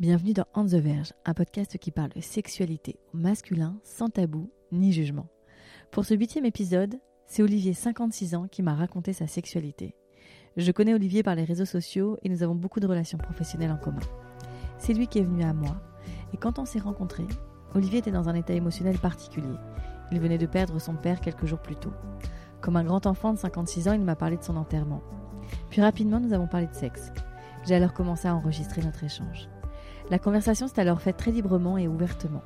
Bienvenue dans On the un podcast qui parle sexualité au masculin sans tabou ni jugement. Pour ce huitième épisode, c'est Olivier, 56 ans, qui m'a raconté sa sexualité. Je connais Olivier par les réseaux sociaux et nous avons beaucoup de relations professionnelles en commun. C'est lui qui est venu à moi et quand on s'est rencontrés, Olivier était dans un état émotionnel particulier. Il venait de perdre son père quelques jours plus tôt. Comme un grand enfant de 56 ans, il m'a parlé de son enterrement. Puis rapidement, nous avons parlé de sexe. J'ai alors commencé à enregistrer notre échange. La conversation s'est alors faite très librement et ouvertement.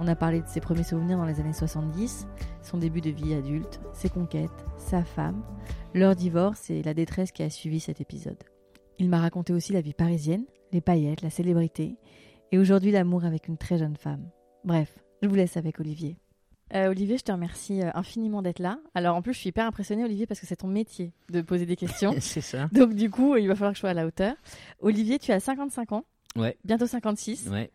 On a parlé de ses premiers souvenirs dans les années 70, son début de vie adulte, ses conquêtes, sa femme, leur divorce et la détresse qui a suivi cet épisode. Il m'a raconté aussi la vie parisienne, les paillettes, la célébrité, et aujourd'hui l'amour avec une très jeune femme. Bref, je vous laisse avec Olivier. Euh, Olivier, je te remercie euh, infiniment d'être là. Alors en plus, je suis hyper impressionnée, Olivier, parce que c'est ton métier de poser des questions. c'est ça. Donc du coup, il va falloir que je sois à la hauteur. Olivier, tu as 55 ans. Ouais. Bientôt 56. Ouais.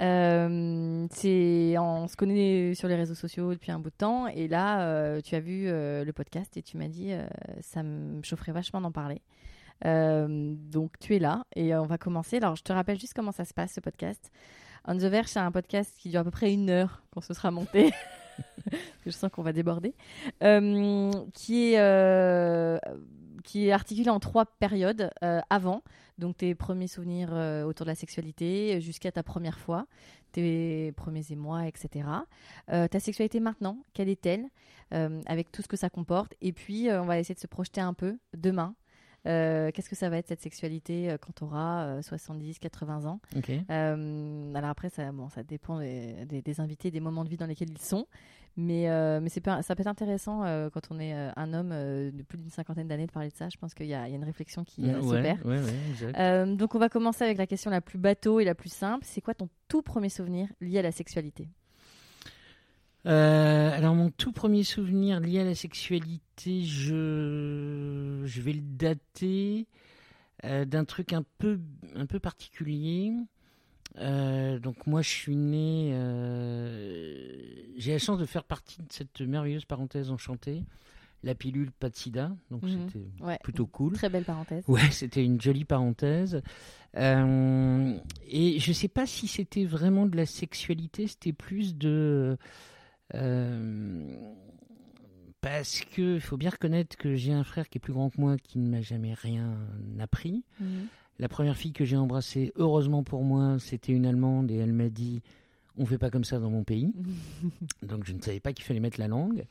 Euh, c'est, on se connaît sur les réseaux sociaux depuis un bout de temps et là, euh, tu as vu euh, le podcast et tu m'as dit ça me chaufferait vachement d'en parler. Donc tu es là et on va commencer. Alors je te rappelle juste comment ça se passe ce podcast. On the Verge, c'est un podcast qui dure à peu près une heure quand ce sera monté. je sens qu'on va déborder. Qui est qui est articulé en trois périodes euh, avant, donc tes premiers souvenirs euh, autour de la sexualité jusqu'à ta première fois, tes premiers émois, etc. Euh, ta sexualité maintenant, quelle est-elle, avec tout ce que ça comporte, et puis on va essayer de se projeter un peu demain. Euh, Qu'est-ce que ça va être cette sexualité euh, quand tu auras 70, 80 ans? Euh, alors après, ça, bon, ça dépend des, des- des invités, des moments de vie dans lesquels ils sont. Mais, ça peut être intéressant quand on est un homme de plus d'une cinquantaine d'années de parler de ça. Je pense qu'il y, a il y a une réflexion qui ouais, s'opère. ouais, ouais, exact. Donc on va commencer avec la question la plus bateau et la plus simple. C'est quoi ton tout premier souvenir lié à la sexualité? Euh, alors mon tout premier souvenir lié à la sexualité, je, je vais le dater euh, d'un truc un peu, un peu particulier. Euh, donc moi je suis né, j'ai la chance de faire partie de cette merveilleuse parenthèse enchantée, la pilule pas de sida, donc Mhm. c'était Ouais. plutôt cool. Très belle parenthèse. Ouais, c'était une jolie parenthèse. Et je sais pas si c'était vraiment de la sexualité, c'était plus de. Euh, parce que faut bien reconnaître que j'ai un frère qui est plus grand que moi qui ne m'a jamais rien appris. Mhm. La première fille que j'ai embrassée, heureusement pour moi, c'était une Allemande et elle m'a dit on fait pas comme ça dans mon pays. Donc je ne savais pas qu'il fallait mettre la langue.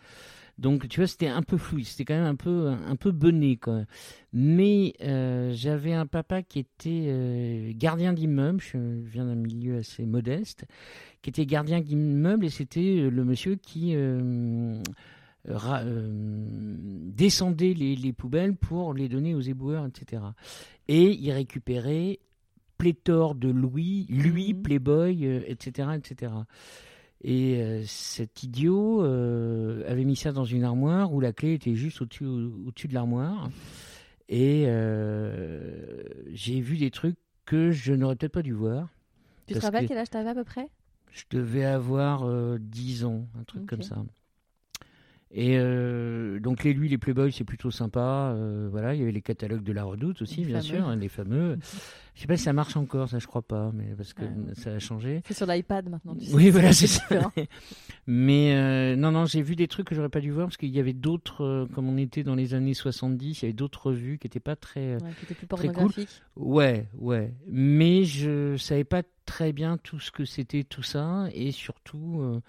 Donc tu vois, c'était un peu flou, c'était quand même un peu un peu bené quoi. Mais euh, j'avais un papa qui était euh, gardien d'immeuble, je viens d'un milieu assez modeste, qui était gardien d'immeuble et c'était euh, le monsieur qui euh, ra- descendait les, les poubelles pour les donner aux éboueurs, etc. Et il récupérait pléthore de louis, lui, Mhm. Playboy, etc., etc. Et euh, cet idiot euh, avait mis ça dans une armoire où la clé était juste au-dessus au- au-dessus de l'armoire. Et euh, j'ai vu des trucs que je n'aurais peut-être pas dû voir. Tu te rappelles que- quel âge t'avais à peu près? Je devais avoir euh, 10 ans, un truc comme ça. Et euh, donc les lui, les Playboy, c'est plutôt sympa. euh, voilà, il y avait les catalogues de la Redoute aussi, Les bien fameux. sûr, hein, les fameux. Je sais pas si ça marche encore, ça je crois pas, mais parce que Ouais. ça a changé. C'est sur l'iPad maintenant. Tu sais, Oui, voilà, c'est ça. Mais euh, non, non, j'ai vu des trucs que j'aurais pas dû voir parce qu'il y avait d'autres, comme on était dans les années 70, il y avait d'autres revues qui étaient pas très. Ouais, qui était plus Très cool. pornographique. Ouais, ouais. Mais je savais pas très bien tout ce que c'était tout ça et surtout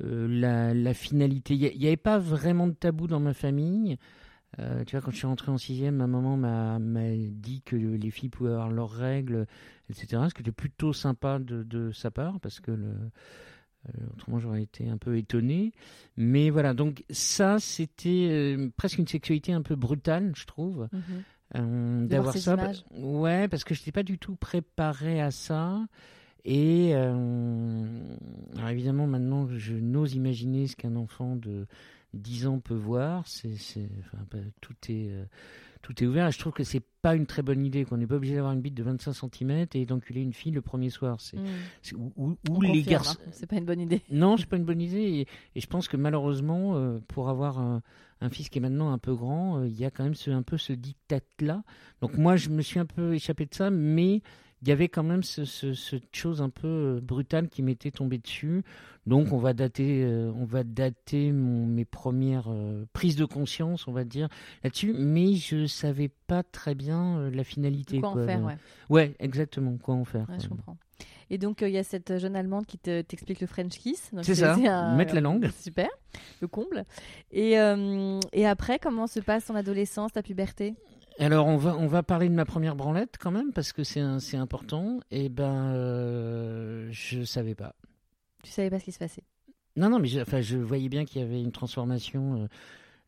la, la finalité. Il n'y avait pas vraiment de tabou dans ma famille. Euh, tu vois, quand je suis rentré en sixième, ma maman m'a dit que les filles pouvaient avoir leurs règles, etc. Ce qui était plutôt sympa de, de sa part parce que le, euh, autrement j'aurais été un peu étonné. Mais voilà, donc ça c'était euh, presque une sexualité un peu brutale, je trouve. Euh, De d'avoir ça. images. Ouais, parce que je n'étais pas du tout préparé à ça. Et euh, alors évidemment, maintenant, je n'ose imaginer ce qu'un enfant de 10 ans peut voir. C'est, c'est- enfin, bah, tout est euh, tout est ouvert. Et je trouve que c'est pas une très bonne idée. Qu'on n'est pas obligé d'avoir une bite de 25 cm et d'enculer une fille le premier soir. C'est, Mm. c'est- ou ou- On ou les garçons. hein. C'est pas une bonne idée. Non, c'est pas une bonne idée. Et, et je pense que malheureusement, euh, pour avoir un, un fils qui est maintenant un peu grand, il y a quand même ce, un peu ce diktat-là. Donc moi, je me suis un peu échappé de ça, mais il y avait quand même ce, ce- cette chose un peu euh, brutale qui m'était tombée dessus. Donc on va dater, euh, on va dater mon- mes premières euh, prises de conscience, on va dire là-dessus. Mais je savais pas très bien euh, la finalité. Quoi en faire, ouais. Ouais, exactement. Quoi en faire. Ouais, je comprends. Et donc, il y a cette jeune Allemande qui te- t'explique le French kiss. C'est ça, un- mettre la langue. Super, le comble. Et, et après, comment se passe ton adolescence, ta puberté? Alors on va on va parler de ma première branlette quand même parce que c'est important. Et ben euh, je savais pas. Tu savais pas ce qui se passait. Non non mais je, enfin je voyais bien qu'il y avait une transformation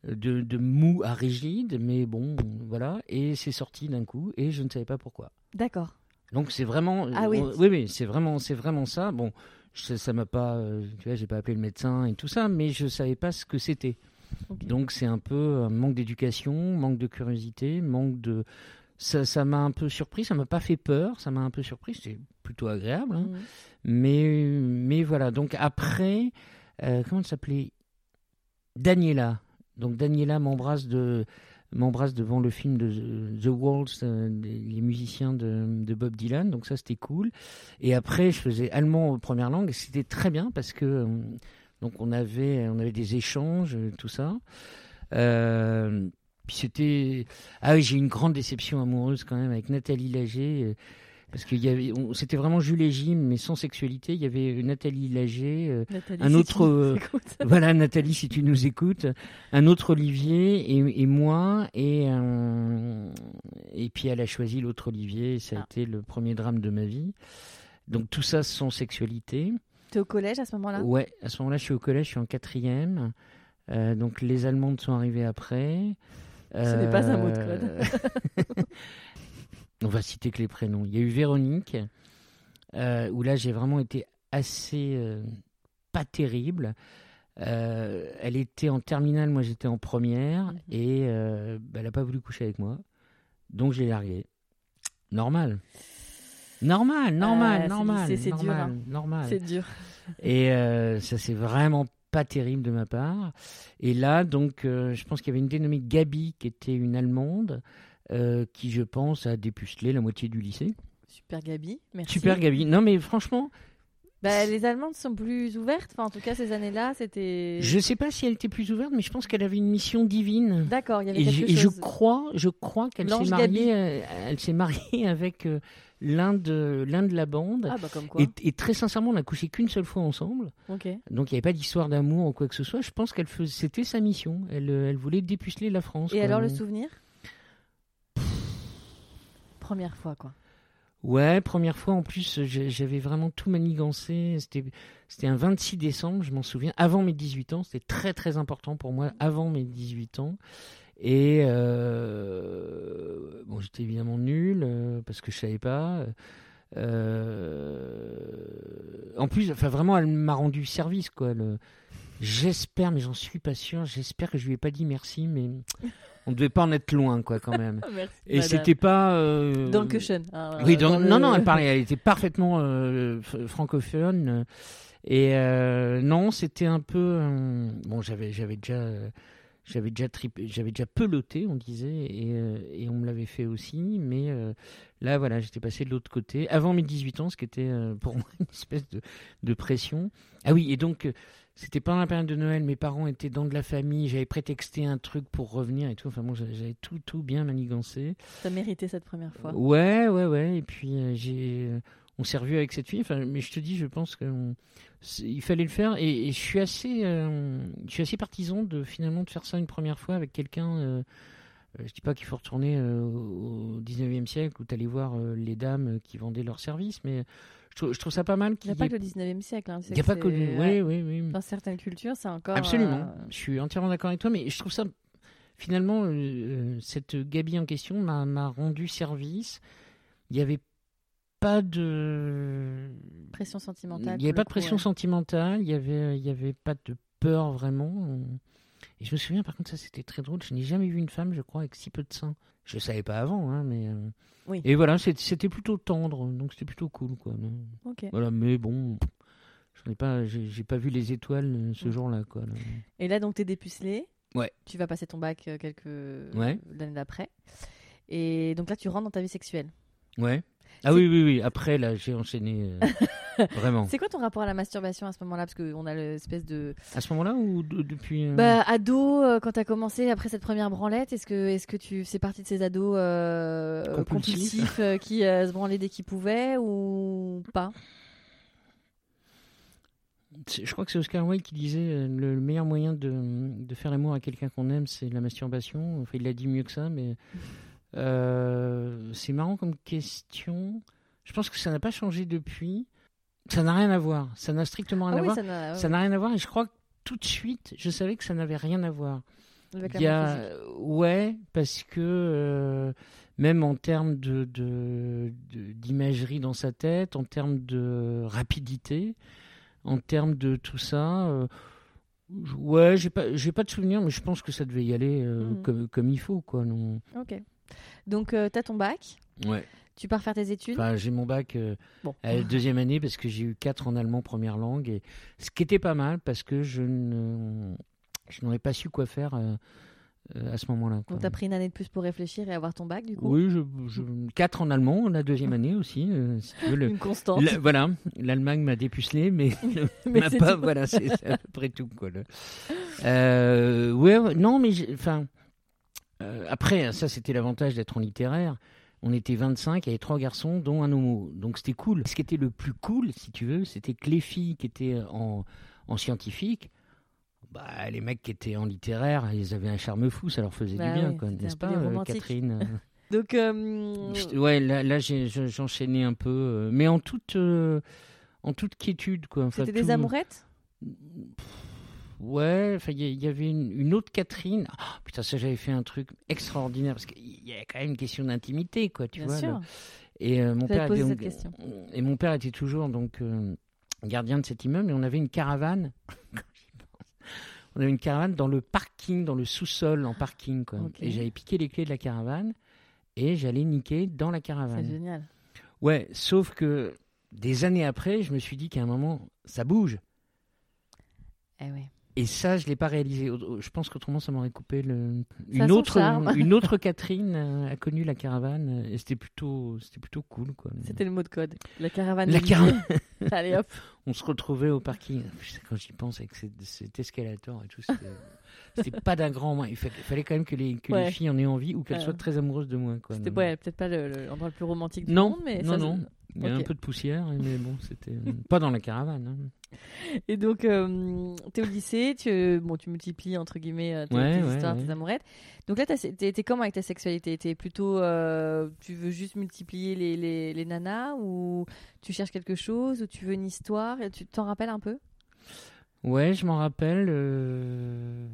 euh, de, de mou à rigide, mais bon voilà et c'est sorti d'un coup et je ne savais pas pourquoi. D'accord. Donc c'est vraiment Ah oui. on- oui oui c'est vraiment c'est vraiment ça. Bon je- ça m'a pas euh, tu vois j'ai pas appelé le médecin et tout ça, mais je savais pas ce que c'était. Donc c'est un peu un manque d'éducation, manque de curiosité, manque de... Ça ça m'a un peu surpris, ça m'a pas fait peur, ça m'a un peu surpris, c'était plutôt agréable. hein. Mais, mais voilà, donc après, euh, comment elle s'appelait? Daniela. Donc Daniela m'embrasse de m'embrasse devant le film de The- Walls, euh, les musiciens de, de Bob Dylan, donc ça c'était cool. Et après, je faisais allemand en première langue, et c'était très bien parce que euh, donc on avait on avait des échanges, euh, tout ça. Euh, puis c'était ah oui, j'ai eu une grande déception amoureuse quand même avec Nathalie Lager. euh, parce qu'il y avait, c'était vraiment Jules et Jim, mais sans sexualité. Il y avait Nathalie Lager, Nathalie, un si autre, tu nous euh, écoutes. voilà Nathalie si tu nous écoutes, un autre Olivier et, et moi et euh, et puis elle a choisi l'autre Olivier. et Ça a Ah. été le premier drame de ma vie. Donc tout ça sans sexualité. Au collège à ce moment-là? Ouais, à ce moment-là, je suis au collège, je suis en quatrième. Euh, donc les Allemandes sont arrivées après. Ce n'est pas un mot de Euh, On va citer que les prénoms. Il y a eu Véronique, euh, où là j'ai vraiment été assez pas terrible. Elle était en terminale, moi j'étais en première, Mhm. et bah, elle n'a pas voulu coucher avec moi. Donc je l'ai larguée. Normal. Normal, normal, c'est normal, lycée, c'est dur, normal, hein. normal. C'est dur. Et euh, ça, c'est vraiment pas terrible de ma part. Et là, donc, euh, je pense qu'il y avait une dénommée Gabi, qui était une Allemande, euh, qui, je pense, a dépucelé la moitié du lycée. Super Gabi, merci. Super Gabi. Non, mais franchement, Bah, les Allemandes sont plus ouvertes. Enfin, en tout cas, ces années-là, c'était. je sais pas si elle était plus ouverte, mais je pense qu'elle avait une mission divine. D'accord, il y avait Et je, quelque et je chose. crois, je crois qu'elle s'est mariée, Gabi. euh, elle s'est mariée avec euh, l'un de l'un de la bande. Ah bah comme quoi. et, et très sincèrement, on n'a couché qu'une seule fois ensemble. Ok. Donc il n'y avait pas d'histoire d'amour ou quoi que ce soit. Je pense qu'elle faisait, c'était sa mission. Elle, euh, elle voulait dépuceler la France. Et quoi. alors le souvenir? Première fois quoi. Ouais, première fois en plus, j'avais vraiment tout manigancé. C'était, c'était un 26 décembre, je m'en souviens, avant mes 18 ans. C'était très très important pour moi, avant mes 18 ans. Et euh, bon, j'étais évidemment nul euh, parce que je savais pas. Euh, en plus, enfin vraiment, elle m'a rendu service quoi. Le- J'espère, mais j'en suis pas sûr. J'espère que je lui ai pas dit merci, mais on devait pas en être loin quoi quand même. Merci. Et c'était pas. euh, Dans le cushion. hein, oui, dans- dans le- non, non, elle parlait, elle était parfaitement francophone. Et non, c'était un peu. bon, j'avais, j'avais déjà, j'avais déjà tripé, j'avais déjà peloté, on disait, et, euh, et on me l'avait fait aussi. Mais euh, là, voilà, j'étais passé de l'autre côté avant mes 18 ans, ce qui était euh, pour moi une espèce de, de pression. Ah oui, et donc. c'était pendant la période de Noël, mes parents étaient dans de la famille, j'avais prétexté un truc pour revenir et tout. Enfin bon, j'avais tout, tout bien manigancé. T'as mérité cette première fois. Ouais, ouais, ouais. Et puis euh, j'ai, on s'est revu avec cette fille. Enfin, mais je te dis, je pense que on- c'est- il fallait le faire. Et, et je suis assez, euh, je suis assez partisan de finalement de faire ça une première fois avec quelqu'un. euh, euh, je dis pas qu'il faut retourner euh, au 19e siècle où t'allais voir euh, les dames qui vendaient leurs services, mais je trouve, je trouve ça pas mal Il qu'il n'y a y pas ait- que le 19e siècle. hein, il n'y a pas que. c'est- Oui, ouais. oui, oui. Dans certaines cultures, c'est encore. Absolument. Je suis entièrement d'accord avec toi, mais je trouve ça finalement, cette Gabi en question m'a rendu service. Il n'y avait pas de Pression sentimentale. il n'y avait pas de pression ouais. sentimentale, il n'y avait, il y avait pas de peur vraiment. Et je me souviens, par contre, ça c'était très drôle. Je n'ai jamais vu une femme, je crois, avec si peu de seins. Je ne savais pas avant, hein, mais. euh, Oui. Et voilà, c'était plutôt tendre, donc c'était plutôt cool, quoi. Ok. Voilà, mais bon, je n'ai pas, j'ai pas vu les étoiles euh, ce Mm. jour-là, quoi. là. Et là, donc, t'es dépucelé. Ouais. Tu vas passer ton bac euh, quelques Ouais. l'année d'après. Et donc là, tu rentres dans ta vie sexuelle. Ouais. Ah oui, oui, oui. Après, là, j'ai enchaîné. euh, vraiment. C'est quoi ton rapport à la masturbation à ce moment-là? Parce qu'on a l'espèce de. À ce moment-là ou de- depuis. euh, Bah, ado, euh, quand t'as commencé après cette première branlette, est-ce que, que tu fais partie de ces ados euh, Compulsifs. compulsifs qui se branlaient dès qu'ils pouvaient ou pas? Je crois que c'est Oscar Wilde qui disait le, le meilleur moyen de, de faire l'amour à quelqu'un qu'on aime, c'est la masturbation. Enfin, il l'a dit mieux que ça, mais euh, c'est marrant comme question. Je pense que ça n'a pas changé depuis. Ça n'a rien à voir. Ça n'a strictement rien Ah à oui, voir. ça n'a. Rien à voir et je crois que tout de suite, je savais que ça n'avait rien à voir. avec Il y a, ouais, parce que euh, même en termes de, de- de- d'imagerie dans sa tête, en termes de rapidité, en termes de tout ça, euh, je- ouais, j'ai pas, j'ai pas de souvenir, mais je pense que ça devait y aller euh, Mhm. comme, comme il faut, quoi. Non. Ok. Donc, euh, t'as ton bac, Ouais. tu pars faire tes études. Enfin, j'ai mon bac euh, bon. à la deuxième année parce que j'ai eu 4 en allemand première langue, et ce qui était pas mal parce que je ne, je n'aurais pas su quoi faire euh, euh, à ce moment-là. Donc, t'as pris une année de plus pour réfléchir et avoir ton bac, du coup Oui, je, je, 4 en allemand, la deuxième année aussi. euh, si tu veux, le- Une constante. la- voilà, l'Allemagne m'a dépucelé, mais, Mais m'a pas. tout. Voilà, c'est à peu près tout. Quoi, le- Euh, ouais, ouais, non, mais enfin, euh, après, ça c'était l'avantage d'être en littéraire. On était 25, il y avait trois garçons, dont un homo. Donc c'était cool. Ce qui était le plus cool, si tu veux, c'était que les filles qui étaient en, en scientifique, bah, les mecs qui étaient en littéraire, ils avaient un charme fou, ça leur faisait Bah du bien, oui, quoi, c'était n'est-ce pas, euh. Catherine euh, Donc, euh, je- Ouais, là, j'enchaînais un peu, euh, mais en toute, euh, en toute quiétude, quoi. Enfin, c'était des amourettes? Ouais, il y, avait une, une autre Catherine. Ah, putain, ça, j'avais fait un truc extraordinaire parce qu'il y a quand même une question d'intimité, quoi, tu Bien vois. sûr. le- Et euh, mon père question. et mon père était toujours donc euh, gardien de cet immeuble et on avait une caravane. On avait une caravane dans le parking, dans le sous-sol en parking, quoi. Ok. Et j'avais piqué les clés de la caravane et j'allais niquer dans la C'est caravane. génial. Ouais, sauf que des années après, je me suis dit qu'à un moment, ça bouge. Eh ouais. Et ça, je l'ai pas réalisé. Je pense qu'autrement, ça m'aurait coupé le. Ça Une autre, charme. une autre Catherine euh, a connu la caravane euh, et c'était plutôt, c'était plutôt cool, quoi. C'était le mot de code. La caravane. La caravane. Allez hop. On se retrouvait au parking. Quand j'y pense avec cet, cet escalator et tout, c'était, c'était pas d'un grand. Il fallait, fallait quand même que les, que Ouais. les filles en aient envie ou qu'elles Ouais. soient très amoureuses de moi, quoi. C'était ouais, peut-être pas le- le- l'endroit le, plus romantique du Non, monde, mais non, ça, non. Il y a un peu de poussière, mais bon, c'était euh, pas dans la caravane. hein. Et donc, euh, tu es au lycée, tu, bon, tu multiplies entre guillemets euh, tes, Ouais, tes ouais, histoires, ouais. tes amourettes. Donc là, t'es t'es comment avec ta sexualité? T'es plutôt, euh, tu veux juste multiplier les, les, les nanas ou tu cherches quelque chose ou tu veux une histoire? Et Tu t'en rappelles un peu? Ouais, je m'en rappelle. euh,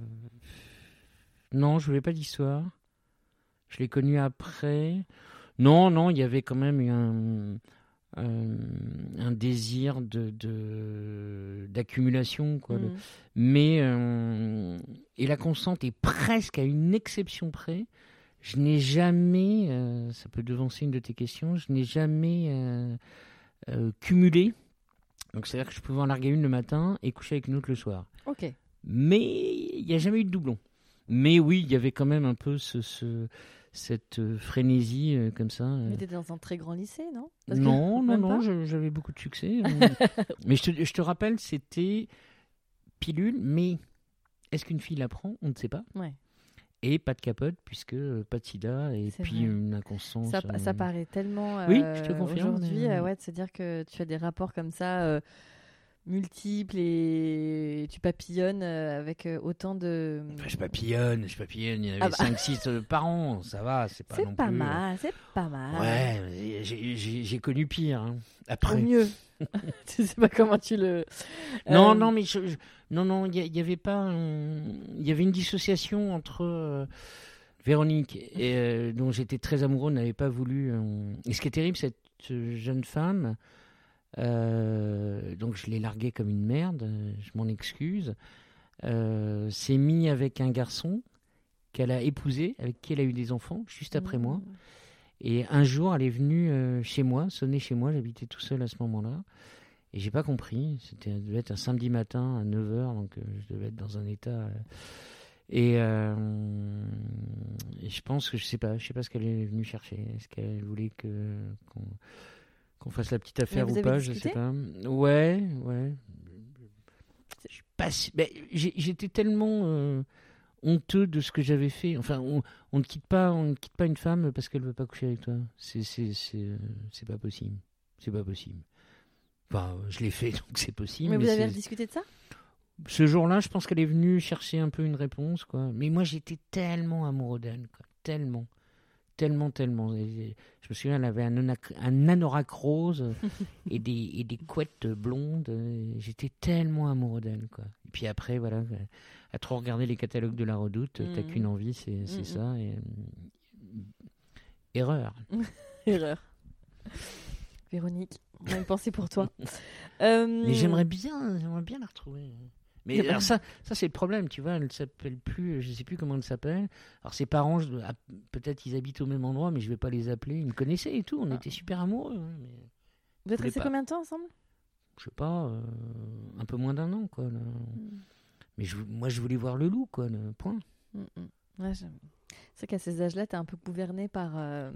Non, je voulais pas d'histoire. Je l'ai connu après. Non, non, il y avait quand même eu un, euh, un désir de d'accumulation, quoi. Mhm. Mais euh, et la constante est presque à une exception près. Je n'ai jamais, euh, ça peut devancer une de tes questions, je n'ai jamais cumulé. Donc c'est-à-dire que je pouvais en larguer une le matin et coucher avec une autre le soir. Ok. Mais il n'y a jamais eu de doublon. Mais oui, il y avait quand même un peu ce, ce- cette euh, frénésie euh, comme ça. euh. Mais t'étais dans un très grand lycée, non? Parce que- Non, non, non, j'avais beaucoup de succès. mais je te, je te rappelle, c'était pilule, mais est-ce qu'une fille la prend On ne sait pas. Ouais. Et pas de capote, puisque pas de sida, et puis vrai. une inconstance. Ça, ça paraît tellement Oui, je te confirme, aujourd'hui mais- ouais, de se dire que tu as des rapports comme ça multiples et tu papillonnes euh, avec euh, autant de. Enfin, je papillonne, je papillonne. Il y en Ah avait bah. 5-6 par an, ça va, c'est pas C'est non pas plus. euh, mal, c'est pas mal. Ouais, j'ai- connu pire. hein. Au Après. mieux. tu sais pas comment tu le. Non, Euh, non, mais je, je- non, non, il y, avait pas, un- il y avait une dissociation entre euh, Véronique, et, euh, dont j'étais très amoureux, n'avait pas voulu. euh, et ce qui est terrible, cette jeune femme, euh, donc je l'ai larguée comme une merde, je m'en excuse, euh, s'est mis avec un garçon qu'elle a épousé, avec qui elle a eu des enfants, juste après Mmh. moi. Et un jour, elle est venue euh, chez moi, sonner chez moi, j'habitais tout seul à ce moment-là. Et j'ai pas compris, c'était ça devait être un samedi matin à 9h, donc euh, je devais être dans un état. et, et je pense que je sais pas, je sais pas ce qu'elle est venue chercher. Est-ce qu'elle voulait que qu'on fasse la petite affaire ou pas, je sais pas. Ouais, ouais. J'étais tellement euh, honteux de ce que j'avais fait. Enfin, on, on ne quitte pas, on ne quitte pas une femme parce qu'elle veut pas coucher avec toi. C'est euh, c'est pas possible. C'est pas possible. Enfin, je l'ai fait donc c'est possible. Mais vous avez discuté de ça? Ce jour-là, je pense qu'elle est venue chercher un peu une réponse, quoi. Mais moi, j'étais tellement amoureux d'elle. Tellement. Tellement, tellement. Je me souviens, elle avait un, anorak- un anorak rose et, des, et des couettes blondes. et J'étais tellement amoureux d'elle, quoi. Et puis après, voilà, à trop regarder les catalogues de la redoute, t'as Mhm. qu'une envie, c'est c'est Mhm. ça. Et, euh, erreur. Erreur. Véronique, même pensée pour toi. Euh, Mais j'aimerais bien, j'aimerais bien la retrouver. Mais alors ça, ça c'est le problème, tu vois. Elle s'appelle plus, je sais plus comment elle s'appelle. Alors ses parents, ah, peut-être ils habitent au même endroit, mais je vais pas les appeler. Ils me connaissaient et tout. On Ah. était super amoureux. hein, mais Vous êtes restés combien de temps ensemble? Je sais pas, euh, un peu moins d'un an, quoi. là. Mm. Mais je, moi, je voulais voir le loup, quoi. Le point. Mm, mm. Ouais. C'est qu'à ces âges-là, t'es un peu gouverné par. euh,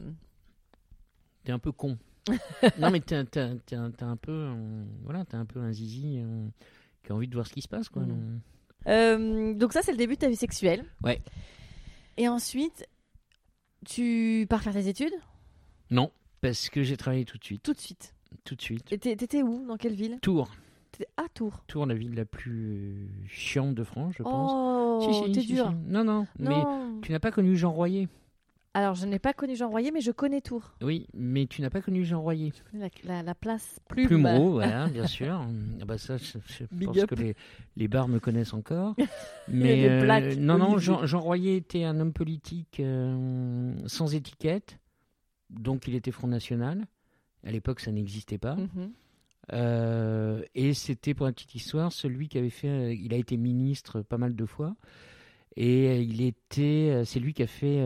T'es un peu con. non, mais un- t'es un peu, euh, voilà, t'es un peu un zizi euh, qui a envie de voir ce qui se passe, quoi. Mm. donc. Euh, donc ça, c'est le début de ta vie sexuelle. Ouais. Et ensuite, tu pars faire tes études? Non, parce que j'ai travaillé tout de suite, tout de suite. tout de suite. Et t'é- t'étais où? Dans quelle ville? Tours, à Tours. Tours, la ville la plus chiante de France, je pense. Oh, Si, si, t'es si, dur. si. Non, non, mais Non. tu n'as pas connu Jean Royer? Alors, je n'ai pas connu Jean Royer, mais je connais Tours. Oui, mais tu n'as pas connu Jean Royer. La, la- la place Plume. Plumereau, voilà, bien sûr. Ah bah ça, je, je pense up. que les, les bars me connaissent encore. Mais les euh, plaques, non, non. Jean, Jean Royer était un homme politique euh, sans étiquette, donc il était Front National. À l'époque, ça n'existait pas. Mhm. Euh, et c'était, pour la petite histoire, celui qui avait fait. euh, il a été ministre pas mal de fois. Et euh, il était. euh, C'est lui qui a fait.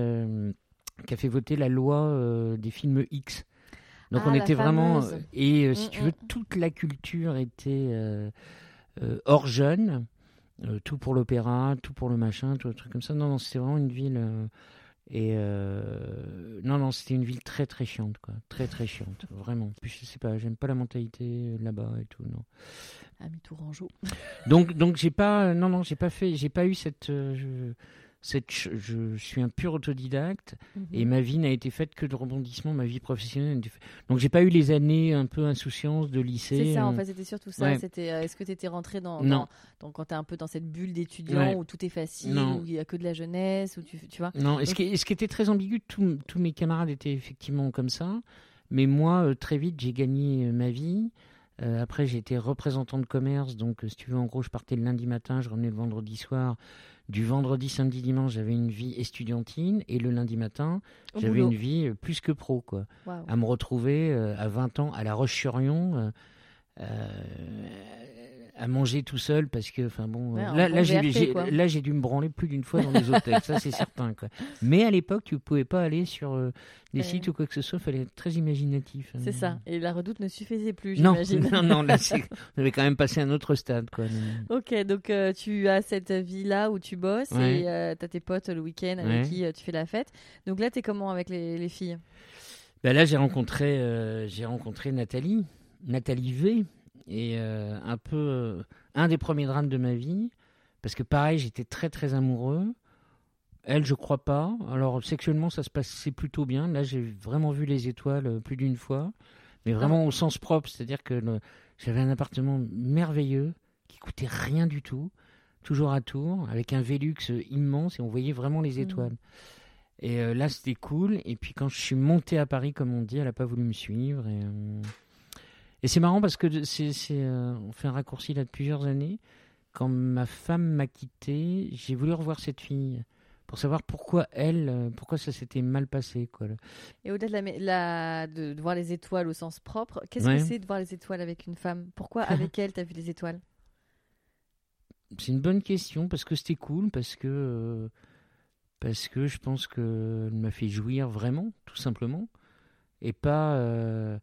Euh, qui a fait voter la loi euh, des films X. Donc Ah, on était vraiment. fameuse. Et euh, si Mm, tu veux, mm. toute la culture était euh, euh, hors jeune. Euh, tout pour l'opéra, tout pour le machin, tout le truc comme ça. Non, non, c'était vraiment une ville. euh, et euh, non, non, c'était une ville très très chiante, quoi. Très très chiante, vraiment. Puis je sais pas, j'aime pas la mentalité là-bas et tout, non. Ami Tourangeau. Donc, donc j'ai pas, non, non, j'ai pas fait, j'ai pas eu cette, euh, je, cette, je, suis un pur autodidacte et Mhm. ma vie n'a été faite que de rebondissements, ma vie professionnelle. Donc j'ai pas eu les années un peu insouciance de lycée. C'est ça, en euh, fait, c'était surtout ça. ouais. C'était, euh, est-ce que tu étais rentré dans, Non. dans- dans- quand tu es un peu dans cette bulle d'étudiant Ouais. où tout est facile, Non. où il y a que de la jeunesse, où tu, tu vois? Non, et ce, qui, et ce qui était très ambigu, tous mes camarades étaient effectivement comme ça, mais moi, euh, très vite, j'ai gagné ma vie. Euh, après, été représentant de commerce, donc euh, si tu veux, en gros, je partais le lundi matin, je revenais le vendredi soir. Du vendredi, samedi, dimanche, j'avais une vie estudiantine, et le lundi matin, j'avais une vie euh, plus que pro, quoi. À me retrouver euh, à 20 ans à La Roche-sur-Yon. euh, à manger tout seul parce que enfin bon Ouais, euh, là là j'ai là dû me branler plus d'une fois dans les hôtels ça c'est certain quoi mais à l'époque tu pouvais pas aller sur euh, des Ouais. sites ou quoi que ce soit fallait être très imaginatif C'est ça. Et la redoute ne suffisait plus, non j'imagine. non non là c'est- on avait quand même passé un autre stade quoi Ok, donc euh, tu as cette vie-là où tu bosses Ouais. et euh, tu as tes potes le week-end avec qui euh, tu fais la fête. Donc là, tu es comment avec les, les filles? Bah là, j'ai rencontré, euh, j'ai rencontré Nathalie, Nathalie V, et euh, un peu euh, un des premiers drames de ma vie, parce que pareil, j'étais très très amoureux. Elle, je crois pas. Alors sexuellement, ça se passait plutôt bien. Là, j'ai vraiment vu les étoiles euh, plus d'une fois, mais vraiment au sens propre. C'est-à-dire que le- j'avais un appartement merveilleux qui coûtait rien du tout, toujours à Tours, avec un Velux immense et on voyait vraiment les Mhm. étoiles. Et euh, là, c'était cool. Et puis quand je suis monté à Paris, comme on dit, elle n'a pas voulu me suivre. Et, euh, et c'est marrant parce que c'est, euh, on fait un raccourci là de plusieurs années. Quand ma femme m'a quitté, j'ai voulu revoir cette fille pour savoir pourquoi elle, euh, pourquoi ça s'était mal passé. Quoi. Et au-delà de, la, mé- la- de, de voir les étoiles au sens propre, qu'est-ce Ouais. que c'est de voir les étoiles avec une femme? Pourquoi avec elle, t'as vu les étoiles? C'est une bonne question parce que c'était cool, parce que, euh, parce que je pense qu'elle m'a fait jouir vraiment, tout simplement. Et pas. euh,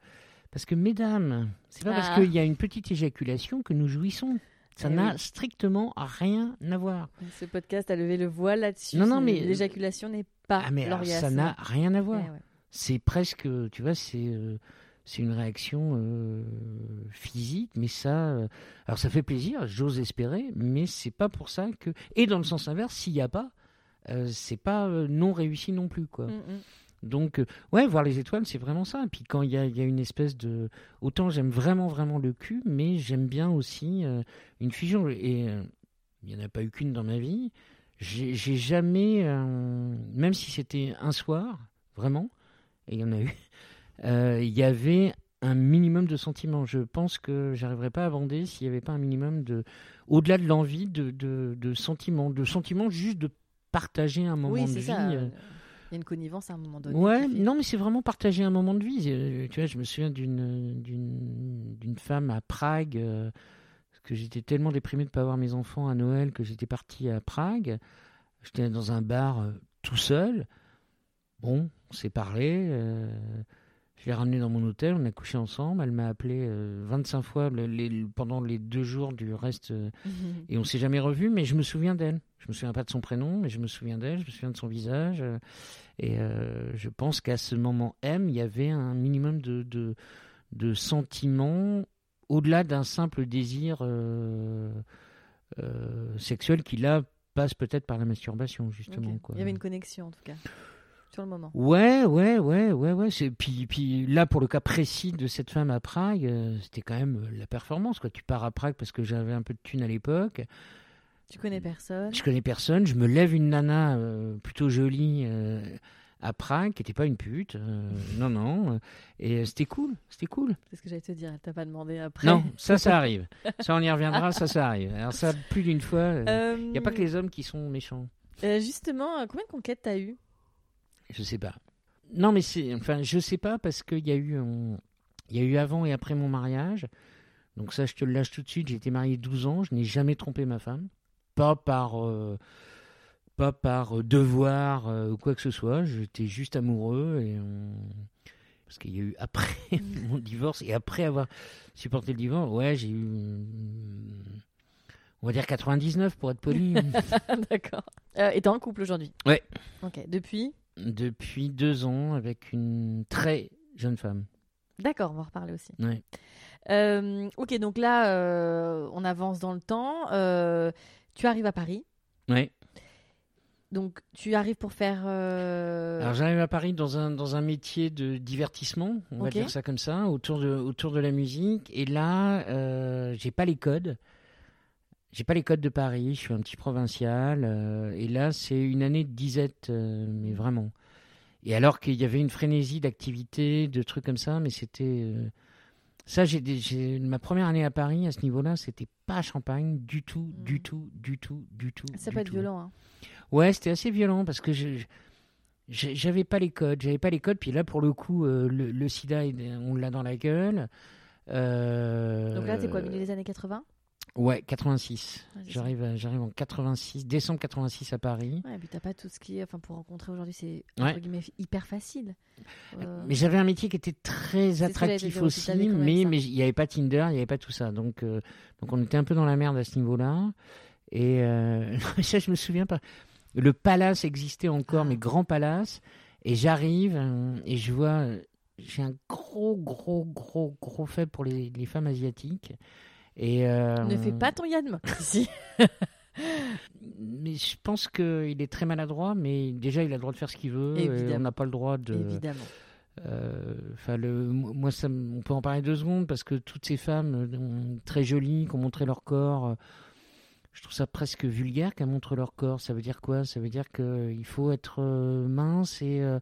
parce que, mesdames, c'est pas Ah. parce qu'il y a une petite éjaculation que nous jouissons. Ça Eh n'a oui. strictement rien à voir. Ce podcast a levé le voile là-dessus. Non, non, mais- L'éjaculation n'est pas ah, mais alors, ça n'a rien à voir. Eh ouais. C'est presque, tu vois, c'est euh, c'est une réaction euh, physique, mais ça, euh, alors ça fait plaisir, j'ose espérer, mais c'est pas pour ça que. Et dans le sens inverse, s'il n'y a pas, c'est pas non réussi non plus, quoi. Mm, mm. Donc, euh, ouais, voir les étoiles, c'est vraiment ça. Et puis quand il y a, il y a une espèce de. Autant j'aime vraiment, vraiment le cul, mais j'aime bien aussi euh, une fusion. Et euh, il n'y en a pas eu qu'une dans ma vie. J'ai jamais. euh, même si c'était un soir, vraiment, et il y en a eu, il y avait un minimum de sentiments. Je pense que j'arriverais pas à bander s'il n'y avait pas un minimum de. Au-delà de l'envie, de, de, de sentiments. De sentiments juste de partager un moment Oui, de vie. ça. Euh, Il y a une connivence à un moment donné. Ouais, non, mais c'est vraiment partager un moment de vie. Euh, Tu vois, je me souviens d'une d'une d'une femme à Prague, euh, parce que j'étais tellement déprimé de ne pas avoir mes enfants à Noël que j'étais parti à Prague. J'étais dans un bar euh, tout seul. Bon, on s'est parlé. euh, je l'ai ramenée dans mon hôtel, on a couché ensemble. Elle m'a appelé euh, 25 fois le- les- pendant les deux jours du reste. euh, et on s'est jamais revu, mais je me souviens d'elle. Je me souviens pas de son prénom, mais je me souviens d'elle, je me souviens de son visage. euh, Et euh, je pense qu'à ce moment M, il y avait un minimum de, de, de sentiments au-delà d'un simple désir euh, euh, sexuel qui là passe peut-être par la masturbation justement. Quoi. Il y avait une connexion en tout cas sur le moment. Ouais, ouais, ouais, ouais, ouais. Puis, puis là pour le cas précis de cette femme à Prague, euh, c'était quand même euh, la performance. Quoi. Tu pars à Prague parce que j'avais un peu de thunes à l'époque. Tu connais personne. Je connais personne. Je me lève une nana euh, plutôt jolie euh, à Prague, qui n'était pas une pute. euh, non, non. Et c'était cool. C'était cool. C'est ce que j'allais te dire. Elle t'a pas demandé après. Non, ça, ça arrive. Ça, on y reviendra. Ça, ça arrive. Alors ça, plus d'une fois. Il n'y a pas que les hommes qui sont méchants. justement, combien de conquêtes t'as eu Je sais pas. Non, mais c'est. Enfin, je sais pas parce qu'il y a eu. un- Il y a eu avant et après mon mariage. Donc ça, je te le lâche tout de suite. J'ai été marié 12 ans. Je n'ai jamais trompé ma femme. Pas par. euh, pas par euh, devoir euh, ou quoi que ce soit. J'étais juste amoureux et on- parce qu'il y a eu après mon divorce et après avoir supporté le divorce, ouais, j'ai eu, on va dire 99 pour être poli. D'accord. Euh, et t'es en couple aujourd'hui? Ouais. Ok. Depuis? Depuis deux ans avec une très jeune femme. D'accord, on va en reparler aussi. Ouais. Euh, ok, donc là, euh, on avance dans le temps. Euh, tu arrives à Paris. Ouais. Donc, tu arrives pour faire. euh, Alors j'arrive à Paris dans un, dans un métier de divertissement, on va dire ça comme ça, autour de, autour de la musique. Et là, j'ai pas les codes. J'ai pas les codes de Paris, je suis un petit provincial. euh, et là, c'est une année de disette, euh, mais vraiment. Et alors qu'il y avait une frénésie d'activités, de trucs comme ça, mais c'était. euh, ça, j'ai, ma première année à Paris, à ce niveau-là, c'était pas champagne du tout, du Mm. tout, du tout, du tout. ça du peut être violent. Hein. Ouais, c'était assez violent parce que je, je- j'avais pas les codes, j'avais pas les codes. Puis là, pour le coup, le, le sida, on l'a dans la gueule. Donc là, t'es quoi, milieu des années 80 Ouais, 86. Ouais, c'est ça. J'arrive, en 86, décembre 86 à Paris. Ouais, puis t'as pas tout ce qui est. Enfin, pour rencontrer aujourd'hui, c'est Ouais. hyper facile. Euh, Mais j'avais un métier qui était très attractif aussi, mais mais il n'y avait pas Tinder, il n'y avait pas tout ça. Donc, euh, donc on était un peu dans la merde à ce niveau-là. Et euh, ça, je me souviens pas. Le palace existait encore, Ah. mais grand palace. Et j'arrive euh, et je vois, euh, j'ai un gros, gros, gros, gros fait pour les, les femmes asiatiques. Et euh, Ne fais pas ton Yann ici. Mais je pense qu'il est très maladroit, mais déjà il a le droit de faire ce qu'il veut. et Évidemment. on n'a pas le droit de. Évidemment. Enfin, le, moi, ça, on peut en parler deux secondes parce que toutes ces femmes euh, très jolies qui ont montré leur corps, euh, je trouve ça presque vulgaire qu'elles montrent leur corps. Ça veut dire quoi? Ça veut dire qu'il faut être euh, mince et, euh,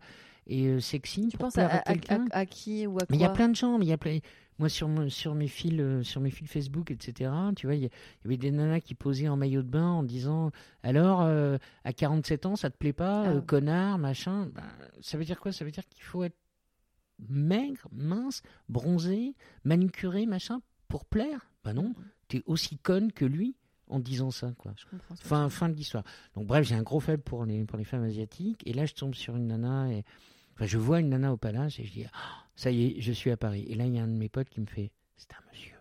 et euh, sexy. Tu pour penses à, à à- à- quelqu'un à qui ou à quoi mais il y a plein de gens, mais il y a plein. Moi, sur, sur, mes fils, euh, sur mes fils Facebook, etc., tu vois, il y, y avait des nanas qui posaient en maillot de bain en disant Alors, euh, à 47 ans, ça te plaît pas, Ah. euh, connard, machin? Ben, Ça veut dire quoi? Ça veut dire qu'il faut être maigre, mince, bronzé, manucuré, machin, pour plaire? Bah non, t'es aussi conne que lui en disant ça, quoi. Je comprends. Fin, fin de l'histoire. Donc bref, j'ai un gros faible pour les, pour les femmes asiatiques. Et là, je tombe sur une nana et enfin, je vois une nana au palace et je dis, Ah, ça y est, je suis à Paris. Et là, il y a un de mes potes qui me fait, c'est un monsieur.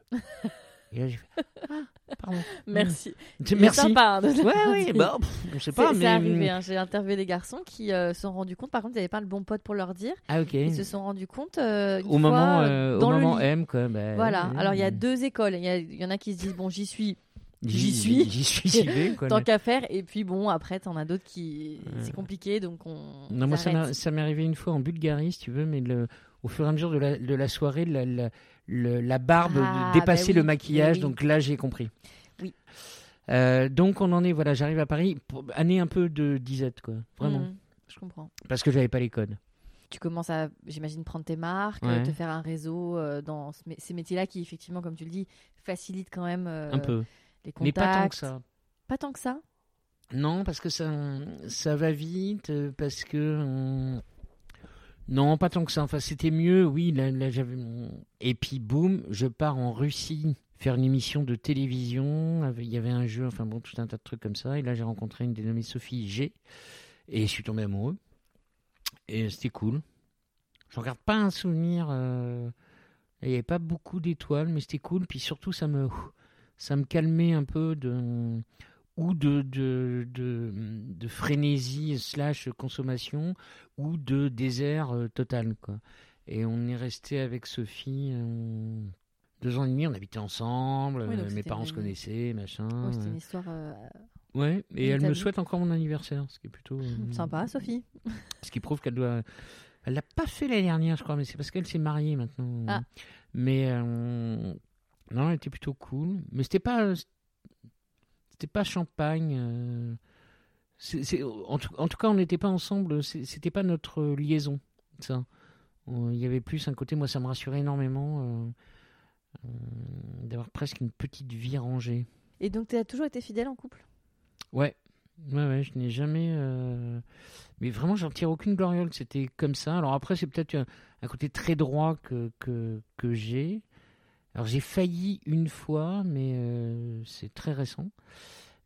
et là, j'ai fait, ah, pardon. Merci. Est Merci. sympa, hein, de Ouais, dit. bah, pff, on sait C'est pas, c'est mais. arrivé, hein. j'ai interviewé des garçons qui euh, se sont rendus compte, par contre, ils n'avaient pas le bon pote pour leur dire. Ah, ok. Ils se sont rendus compte euh, une Au fois, moment, euh, euh, au dans le moment lit. M, quoi. bah, Voilà, alors il y a deux écoles. Il y, a- il y en a qui se disent, bon, j'y suis, J'y suis. J'y suis, j'y vais, quoi. tant qu'à faire. Et puis bon, après, t'en as d'autres qui. C'est compliqué, donc on. Non, moi, ça m'est arrivé une fois en Bulgarie, si tu veux, mais le, au fur et à mesure de la, de la soirée, la, la, le- la barbe Ah, dépassait bah le maquillage, oui. donc là, j'ai compris. Oui. Euh, donc, on en est, voilà, j'arrive à Paris, pour- année un peu de disette, quoi, vraiment, Mhm, je comprends. parce que j'avais pas les codes. Tu commences à, j'imagine, prendre tes marques, Ouais. te faire un réseau euh, dans ces métiers-là qui, effectivement, comme tu le dis, facilitent quand même euh, un peu. Les contacts. Mais pas tant que ça. Pas tant que ça? Non, parce que ça, ça va vite, euh, parce que. euh, Non, pas tant que ça. Enfin, c'était mieux, oui. Là, là, Et puis, boum, je pars en Russie faire une émission de télévision. Il y avait un jeu, enfin bon, tout un tas de trucs comme ça. Et là, j'ai rencontré une dénommée Sophie G. Et je suis tombé amoureux. Et c'était cool. Je regarde pas un souvenir. euh, Il n'y avait pas beaucoup d'étoiles, mais c'était cool. Puis surtout, ça me, ça me calmait un peu de ou de, de, de, de frénésie slash consommation ou de désert euh, total. Quoi. Et on est resté avec Sophie euh, deux ans et demi, on habitait ensemble, Oui, euh, mes parents une- se connaissaient, machin. C'était une histoire euh, Ouais, et elle me souhaite encore mon anniversaire, ce qui est plutôt... euh, sympa, Sophie. Ce qui prouve qu'elle doit... Elle l'a pas fait l'année dernière, je crois, mais c'est parce qu'elle s'est mariée maintenant. Ah. Mais non, elle était plutôt cool. Mais c'était pas, c'était pas champagne. euh, en, tout, en tout cas, on n'était pas ensemble. C'était pas notre liaison, ça. Il y avait plus un côté. Moi, ça me rassurait énormément euh, euh, d'avoir presque une petite vie rangée. Et donc, tu as toujours été fidèle en couple? Ouais, ouais, ouais, je n'ai jamais. euh, Mais vraiment, j'en tire aucune gloriole. C'était comme ça. Alors après, c'est peut-être un, un côté très droit que, que, que j'ai. Alors j'ai failli une fois, mais euh, c'est très récent.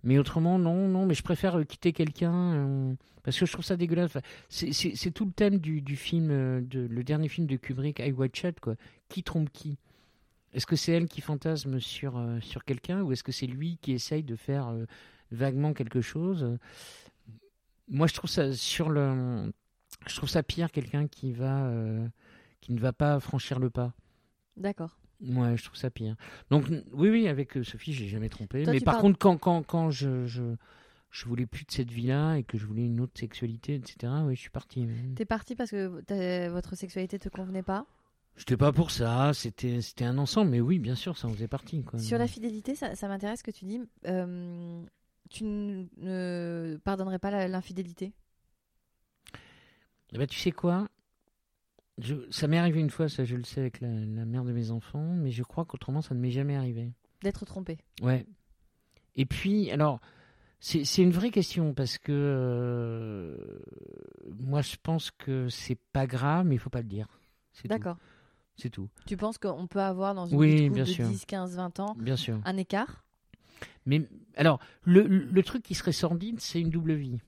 Mais autrement, non, non, mais je préfère euh, quitter quelqu'un euh, parce que je trouve ça dégueulasse. C'est- tout le thème du, film, le dernier film de Kubrick, I Watch It, quoi. Qui trompe qui? Est-ce que c'est elle qui fantasme sur, sur quelqu'un ou est-ce que c'est lui qui essaye de faire vaguement quelque chose? Moi, je trouve ça sur le, je trouve ça pire quelqu'un qui va, qui ne va pas franchir le pas. D'accord. Ouais, je trouve ça pire. Donc oui, oui, avec euh, Sophie, j'ai jamais trompé. Toi, mais par parles- contre, quand, quand, quand je, je, je voulais plus de cette vie-là et que je voulais une autre sexualité, etc., oui, je suis parti. T'es parti parce que votre sexualité te convenait pas? J'étais pas pour ça, c'était un ensemble, mais oui, bien sûr, ça en faisait partie. Quoi. Sur la fidélité, ça, ça m'intéresse que tu dis. euh, tu ne pardonnerais pas l'infidélité? Eh ben, tu sais quoi? Je, Ça m'est arrivé une fois, ça je le sais avec la, la mère de mes enfants, mais je crois qu'autrement ça ne m'est jamais arrivé. D'être trompé Ouais. Et puis, alors, c'est une vraie question parce que euh, moi je pense que c'est pas grave, mais il faut pas le dire. D'accord. C'est tout. Tu penses qu'on peut avoir dans une Oui, bien de sûr. 10, 15, 20 ans Bien sûr. un écart? Mais alors, le, le truc qui serait sordide, c'est une double vie.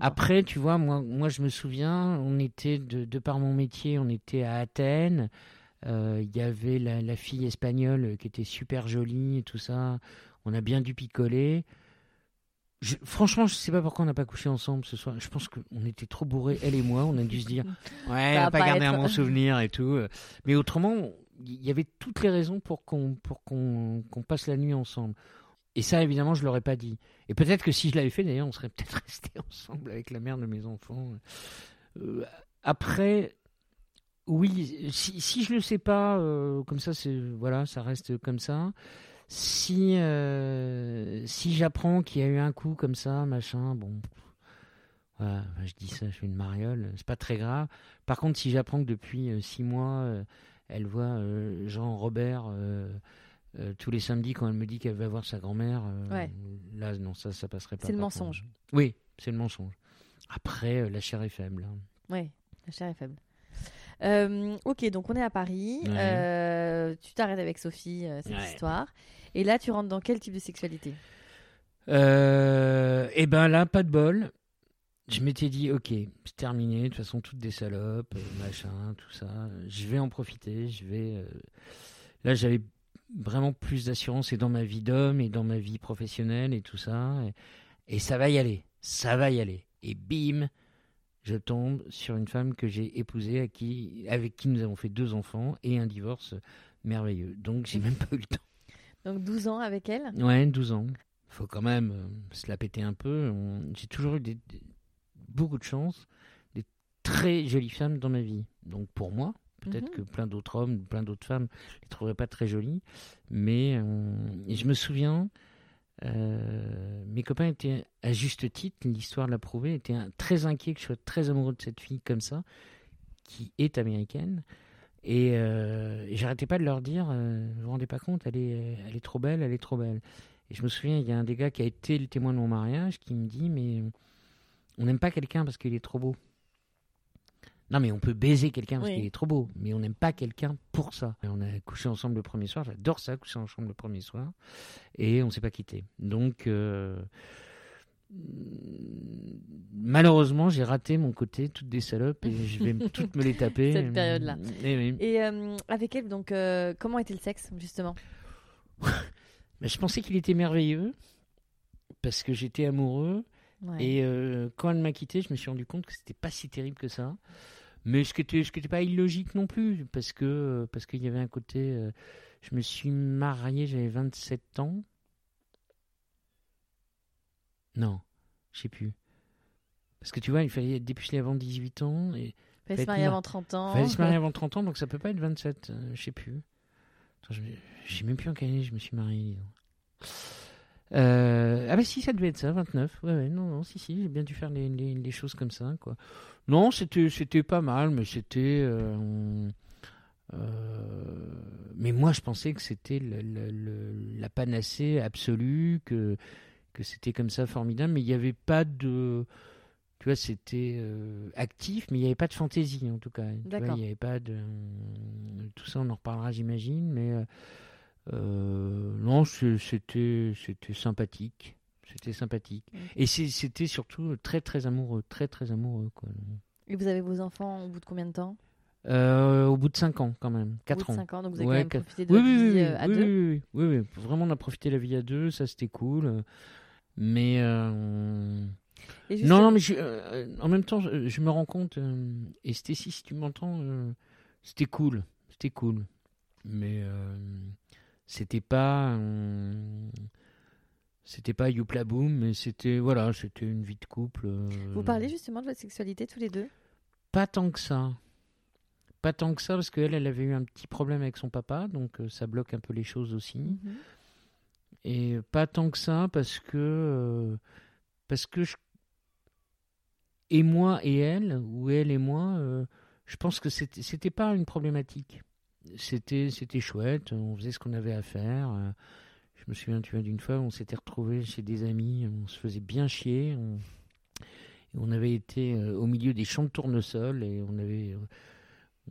Après, tu vois, moi, moi je me souviens, on était, de, de par mon métier, on était à Athènes. Euh, Il y avait la, la fille espagnole qui était super jolie et tout ça. On a bien dû picoler. Je- franchement, je sais pas pourquoi on n'a pas couché ensemble ce soir. Je pense qu'on était trop bourrés, elle et moi. On a dû se dire, ouais, on pas pas garder être- un bon souvenir et tout. Mais autrement, il y avait toutes les raisons pour qu'on pour qu'on qu'on passe la nuit ensemble. Et ça, évidemment, je l'aurais pas dit. Et peut-être que si je l'avais fait, d'ailleurs, on serait peut-être resté ensemble avec la mère de mes enfants. Euh, après, oui, si, si je le sais pas, euh, comme ça, voilà, ça reste comme ça. Si euh, si j'apprends qu'il y a eu un coup comme ça, machin, bon, je dis ça, je fais une mariole, c'est pas très grave. Par contre, si j'apprends que depuis six mois, elle voit Jean Robert euh, tous les samedis quand elle me dit qu'elle va voir sa grand-mère, euh, Ouais. là, non, ça, ça passerait pas. C'est le contre. mensonge. Oui, c'est le mensonge. Après, euh, la chair est faible. hein. Oui, la chair est faible. Ok, donc on est à Paris. Ouais. Tu t'arrêtes avec Sophie, cette Ouais. histoire. Et là, tu rentres dans quel type de sexualité? Et ben là, pas de bol. Je m'étais dit, ok, c'est terminé. De toute façon, toutes des salopes, machin, tout ça. Je vais en profiter. Je vais. Là, j'avais vraiment plus d'assurance et dans ma vie d'homme et dans ma vie professionnelle et tout ça. Et, et ça va y aller. Ça va y aller. Et bim, je tombe sur une femme que j'ai épousée, à qui, avec qui nous avons fait deux enfants et un divorce merveilleux. Donc, j'ai même pas eu le temps. Donc 12 ans avec elle? Ouais, 12 ans. Faut quand même euh, se la péter un peu. J'ai toujours eu des, des- beaucoup de chance, des très jolies femmes dans ma vie. Donc pour moi, peut-être Mhm. que plein d'autres hommes, plein d'autres femmes les trouveraient pas très jolies. Mais euh, et je me souviens, euh, mes copains étaient, à juste titre, l'histoire l'a prouvé, étaient très inquiets que je sois très amoureux de cette fille comme ça, qui est américaine. Et, euh, et j'arrêtais pas de leur dire, euh, vous vous rendez pas compte, elle est, elle est trop belle, elle est trop belle. Et je me souviens, il y a un des gars qui a été le témoin de mon mariage qui me dit, mais on n'aime pas quelqu'un parce qu'il est trop beau. Non, mais on peut baiser quelqu'un parce Oui. qu'il est trop beau, mais on n'aime pas quelqu'un pour ça. Et on a couché ensemble le premier soir, j'adore ça, coucher ensemble le premier soir, et on s'est pas quitté. Donc, euh, malheureusement, j'ai raté mon côté toutes des salopes et je vais toutes me les taper. Cette période-là. Eh oui. Et euh, avec elle, donc, euh, comment était le sexe, justement? Mais je pensais qu'il était merveilleux parce que j'étais amoureux Ouais. et euh, quand elle m'a quitté, je me suis rendu compte que c'était pas si terrible que ça. Mais ce qui était, ce qui était pas illogique non plus parce que parce qu'il y avait un côté. euh, je me suis marié, j'avais 27 ans. Non, je sais plus. Parce que tu vois, il fallait être dépucelé avant 18 ans et Fallait se marier ma- avant 30 ans. fallait se marier avant 30 ans, donc ça peut pas être 27, euh, je sais plus. Attends, je, me- je sais même plus en quelle année je me suis marié. Euh, ah bah si, ça devait être ça, 29. Ouais, ouais, non, non, si, si, j'ai bien dû faire les, les, les choses comme ça, quoi. Non, c'était, c'était pas mal, mais c'était... euh, euh, mais moi, je pensais que c'était le- le- le- la panacée absolue, que, que c'était comme ça formidable, mais il n'y avait pas de... Tu vois, c'était actif, mais il n'y avait pas de fantaisie, en tout cas. D'accord. Il n'y avait pas de... Tout ça, on en reparlera, j'imagine, mais... euh, non, c'était c'était sympathique. C'était sympathique. Ok. Et c'était surtout très, très amoureux. Très, très amoureux, quoi. Et vous avez vos enfants au bout de combien de temps? Euh, au bout de 5 ans, quand même. Au 4 bout de ans. 5 ans, donc vous avez Ouais, quand même profité de Oui, votre oui, vie oui, euh, à oui, deux. oui, oui, oui. Vraiment, on a profité de la vie à deux, ça c'était cool. Mais euh, non, non, mais je- euh, en même temps, je, je me rends compte, et Stécie, si tu m'entends, c'était cool, c'était cool. Mais c'était pas, c'était pas youpla boum, mais c'était voilà, c'était une vie de couple. euh, Vous parlez justement de votre sexualité tous les deux? Pas tant que ça. Pas tant que ça, parce qu'elle, elle avait eu un petit problème avec son papa, donc euh, ça bloque un peu les choses aussi. Mhm. Et pas tant que ça, parce que. euh, parce que je. Et moi et elle, ou elle et moi, je pense que c'était c'était pas une problématique. C'était c'était chouette, on faisait ce qu'on avait à faire. euh, Je me souviens, tu vois, d'une fois, on s'était retrouvés chez des amis, on se faisait bien chier. On, avait été euh, au milieu des champs de tournesol et on avait.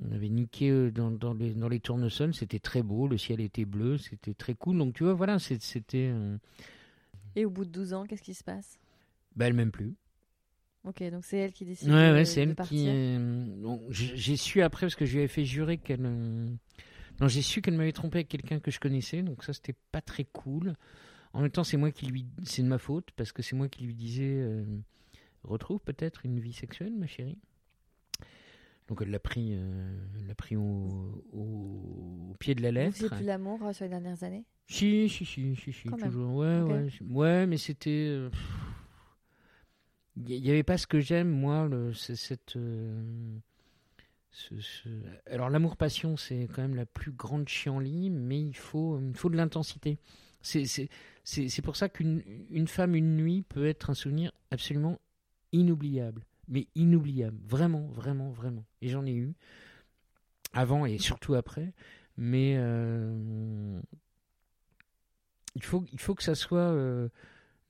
on avait niqué euh, dans, dans les, dans les tournesols, c'était très beau, le ciel était bleu, c'était très cool. Donc tu vois, voilà, c'était. Et au bout de 12 ans, qu'est-ce qui se passe? Bah, elle m'aime plus. Ok, donc c'est elle qui décide Ouais, de, ouais, c'est elle partir. qui. euh, bon, j'ai su après parce que je lui avais fait jurer qu'elle. euh, non, j'ai su qu'elle m'avait trompé avec quelqu'un que je connaissais, donc ça c'était pas très cool. En même temps, c'est moi qui lui. C'est de ma faute parce que c'est moi qui lui disais. euh, retrouve peut-être une vie sexuelle, ma chérie. Donc elle l'a pris, euh, elle l'a pris au, au- au pied de la Vous lettre. faisiez plus l'amour sur les dernières années? Si, si, si, si, si toujours. Ouais, ouais, ouais, mais c'était. Il n'y avait pas ce que j'aime, moi, le, cette, euh, Alors l'amour-passion, c'est quand même la plus grande chienlit, mais il faut, il faut de l'intensité. C'est pour ça qu'une une femme, une nuit, peut être un souvenir absolument inoubliable. Mais inoubliable. Vraiment, vraiment, vraiment. Et j'en ai eu. Avant et surtout après. Mais euh, il, faut, il faut que ça soit... euh,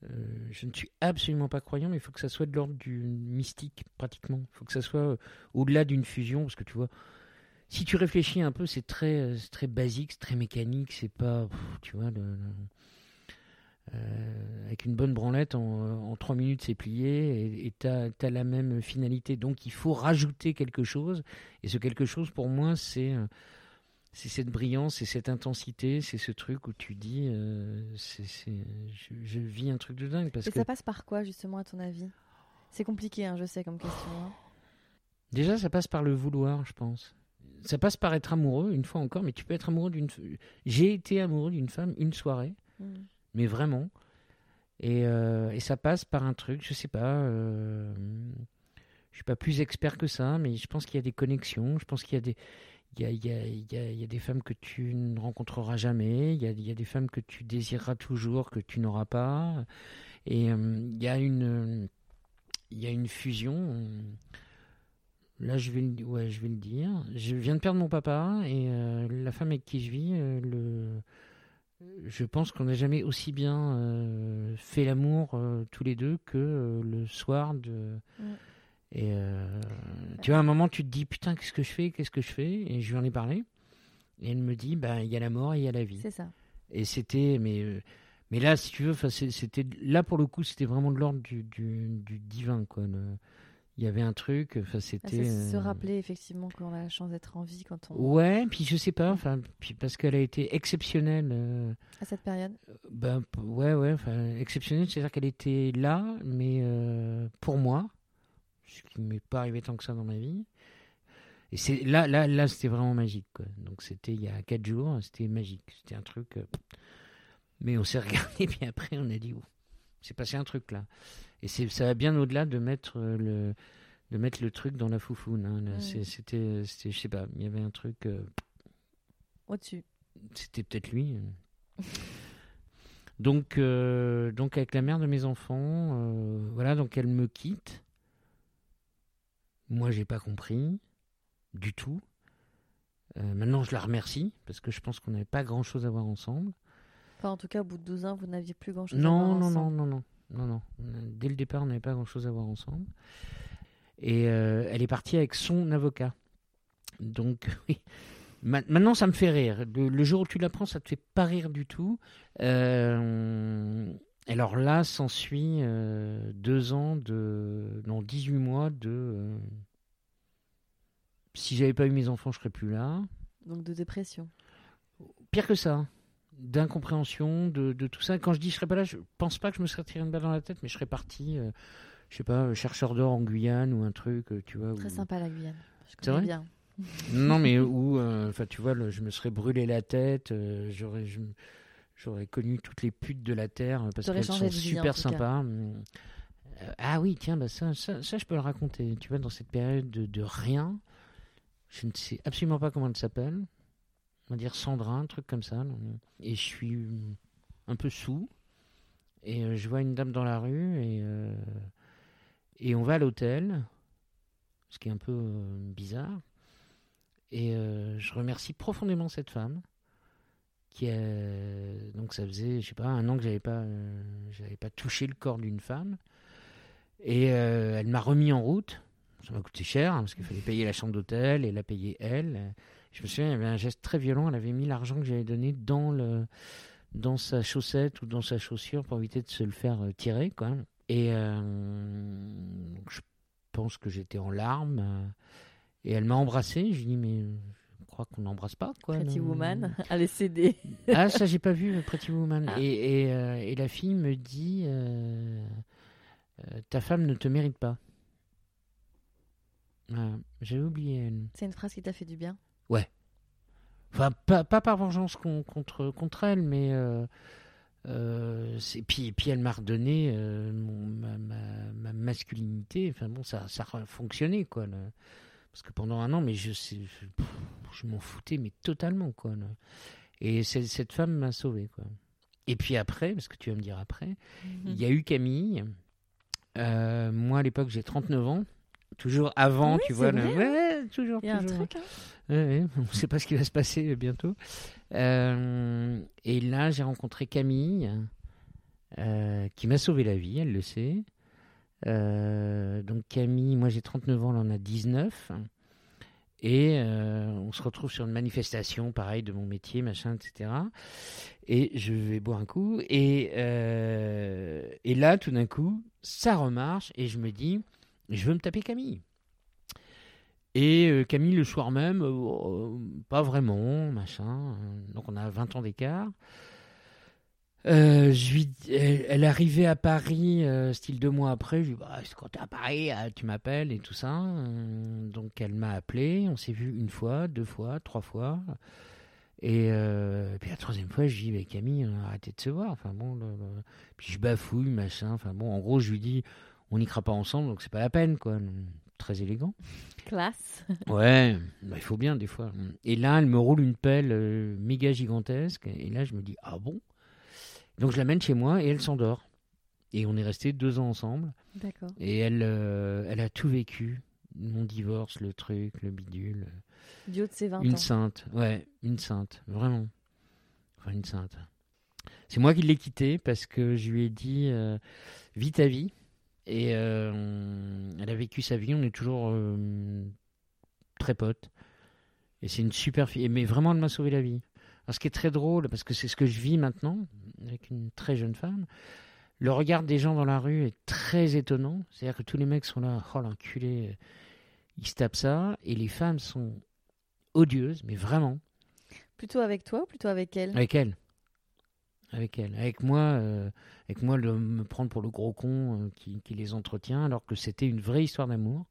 euh, je ne suis absolument pas croyant, mais il faut que ça soit de l'ordre du mystique, pratiquement. Il faut que ça soit euh, au-delà d'une fusion, parce que tu vois, si tu réfléchis un peu, c'est très, euh, très basique, c'est très mécanique, c'est pas, tu vois, avec une bonne branlette, en, en trois minutes, c'est plié, et tu as, la même finalité. Donc il faut rajouter quelque chose, et ce quelque chose, pour moi, c'est... c'est cette brillance, c'est cette intensité, c'est ce truc où tu dis, euh, c'est, c'est- je, je vis un truc de dingue. Parce Et que ça passe par quoi, justement, à ton avis? C'est compliqué, hein, je sais, comme question. hein. déjà, ça passe par le vouloir, je pense. Ça passe par être amoureux, une fois encore, mais tu peux être amoureux d'une. J'ai été amoureux d'une femme une soirée, Mm. mais vraiment. Et, euh, et ça passe par un truc, je sais pas. euh, je suis pas plus expert que ça, mais je pense qu'il y a des connexions. Je pense qu'il y a des. Il y a, y a- y a- des femmes que tu ne rencontreras jamais. Il y a, des femmes que tu désireras toujours, que tu n'auras pas. Et euh, il y a une. Y a une fusion. Là, je vais, le, ouais, je vais le dire. Je viens de perdre mon papa et euh, la femme avec qui je vis, euh, le, je pense qu'on n'a jamais aussi bien fait l'amour tous les deux que le soir de. Mm. Et euh, tu vois, à un moment, tu te dis putain, qu'est-ce que je fais Qu'est-ce que je fais? Et je lui en ai parlé. Et elle me dit bah, il y a la mort et il y a la vie. C'est ça. Et c'était, mais, euh, mais là, si tu veux, c'est- c'était là pour le coup, c'était vraiment de l'ordre du, du, du divin, quoi. le- Il y avait un truc, enfin, Ah, c'était. c'est se euh, rappeler, effectivement, qu'on a la chance d'être en vie quand on. Ouais, puis je sais pas, enfin, puis parce qu'elle a été exceptionnelle. euh, À cette période. ben, ouais, ouais, enfin, exceptionnelle, c'est-à-dire qu'elle était là, mais euh, pour moi, ce qui m'est pas arrivé tant que ça dans ma vie. Et c'est là, là, là, c'était vraiment magique, quoi. Donc c'était il y a quatre jours, c'était magique, c'était un truc. euh, mais on s'est regardé, puis après on a dit, oh, c'est passé un truc là. Et c'est, ça va bien au-delà de mettre euh, le, de mettre le truc dans la foufoune. hein. Là, C'était, c'était, je sais pas, il y avait un truc. euh, Au-dessus. c'était peut-être lui. Donc, euh, donc avec la mère de mes enfants, voilà, donc elle me quitte. Moi, j'ai pas compris du tout. Euh, maintenant, je la remercie parce que je pense qu'on n'avait pas grand-chose à voir ensemble. Enfin, en tout cas, au bout de 12 ans, vous n'aviez plus grand-chose à Non, voir non, non, ensemble. non, non, non, non. Dès le départ, on n'avait pas grand-chose à voir ensemble. Et euh, elle est partie avec son avocat. Donc, oui. Ma- Maintenant, ça me fait rire. Le, le jour où tu l'apprends, ça te fait pas rire du tout. Euh, alors là, s'ensuit euh, deux ans de. Non, 18 mois de. euh, si j'avais pas eu mes enfants, je serais plus là. Donc de dépression. Pire que ça. D'incompréhension, de, de tout ça. Quand je dis je serais pas là, je pense pas que je me serais tiré une balle dans la tête, mais je serais parti, euh, je sais pas, chercheur d'or en Guyane ou un truc, euh, tu vois. Très où- sympa la Guyane. Je connais vrai bien. Non, mais où, enfin, tu vois, le- je me serais brûlé la tête, j'aurais, je- j'aurais connu toutes les putes de la terre euh, parce qu'elles sont super sympas. Hum. Euh, ah oui, tiens, bah ça, ça, ça, je peux le raconter. Tu vois, dans cette période de, de rien, je ne sais absolument pas comment elle s'appelle. On va dire Sandra, un truc comme ça. Et je suis hum, un peu sous. Et euh, je vois une dame dans la rue et, euh, et on va à l'hôtel, ce qui est un peu bizarre. Et euh, je remercie profondément cette femme donc ça faisait je sais pas un an que j'avais pas euh, j'avais pas touché le corps d'une femme. Et euh, elle m'a remis en route. Ça m'a coûté cher hein, parce qu'il fallait payer la chambre d'hôtel et la payer elle. Je me souviens il y avait un geste très violent. Elle avait mis l'argent que j'avais donné dans le dans sa chaussette ou dans sa chaussure pour éviter de se le faire euh, tirer quoi. Et je pense que j'étais en larmes. Et elle m'a embrassé. Je lui dis mais crois qu'on n'embrasse pas quoi. Pretty non Woman. Allez, céder. Ah ça j'ai pas vu Pretty Woman. Ah. Et, et, euh, et la fille me dit euh, euh, ta femme ne te mérite pas. Voilà. J'avais oublié. C'est une phrase qui t'a fait du bien? Enfin pas, pas par vengeance con- contre contre elle mais euh, c'est puis puis elle m'a redonné euh, mon- ma, ma, ma masculinité. Enfin bon ça ça a fonctionné quoi. le- Parce que pendant un an, mais je, m'en foutais, mais totalement, quoi. Et cette femme m'a sauvé, quoi. Et puis après, parce que tu vas me dire après, il y a eu Camille. Euh, moi, à l'époque, j'ai 39 ans. Toujours avant, Oui, tu vois. le- Ouais, toujours. Il y a un toujours. truc. hein. Ouais, ouais, on ne sait pas ce qui va se passer bientôt. Euh, et là, j'ai rencontré Camille, euh, qui m'a sauvé la vie, elle le sait. Euh, donc Camille, moi j'ai 39 ans, elle en a 19. Et euh, on se retrouve sur une manifestation, pareil, de mon métier, machin, etc. Et je vais boire un coup. Et, euh, et là, tout d'un coup, ça remarche. Et je me dis, je veux me taper Camille. Et Camille, le soir même, pas vraiment, machin. Donc on a 20 ans d'écart. Euh, je lui, elle, elle arrivait à Paris, euh, style deux mois après. Je lui dis, bah, quand t'es à Paris, euh, tu m'appelles et tout ça. Euh, donc elle m'a appelé. On s'est vu une fois, deux fois, trois fois. Et puis la troisième fois, je lui dis, mais Camille, on a arrêté de se voir. Enfin bon, le- le- puis je bafouille, machin. Enfin bon, en gros, je lui dis, on n'y pas ensemble, donc c'est pas la peine, quoi. Très élégant. Classe. Ouais, bah, il faut bien des fois. Et là, elle me roule une pelle méga gigantesque. Et là, je me dis, ah bon? Donc je l'amène chez moi et elle s'endort. Et on est resté deux ans ensemble. D'accord. Et elle, euh, elle a tout vécu. Mon divorce, le truc, le bidule. De ses 20 Une ans. sainte, ouais, une sainte, vraiment. Enfin, une sainte. C'est moi qui l'ai quittée parce que je lui ai dit euh, vis ta vie. Et euh, elle a vécu sa vie, on est toujours euh, très potes. Et c'est une super fille. Mais vraiment, elle m'a sauvé la vie. Alors, ce qui est très drôle, parce que c'est ce que je vis maintenant, avec une très jeune femme, le regard des gens dans la rue est très étonnant. C'est-à-dire que tous les mecs sont là, oh l'enculé, ils se tapent ça. Et les femmes sont odieuses, mais vraiment. Plutôt avec toi ou plutôt avec elle? Avec elle. Avec elle. Avec moi, euh, avec moi, de me prendre pour le gros con euh, qui, qui les entretient, alors que c'était une vraie histoire d'amour.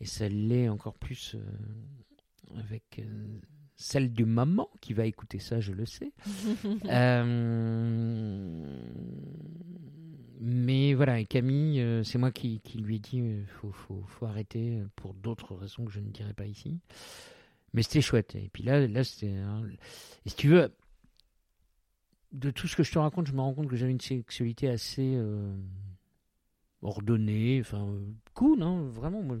Et ça l'est encore plus euh, avec celle de maman qui va écouter ça, je le sais. Euh, mais voilà, et Camille, euh, c'est moi qui, qui lui ai dit il faut, faut, faut arrêter euh, pour d'autres raisons que je ne dirai pas ici. Mais c'était chouette. Et puis là, là c'était. un- Et si tu veux, de tout ce que je te raconte, je me rends compte que j'avais une sexualité assez euh, ordonnée, enfin, euh, cool, hein, vraiment. moi,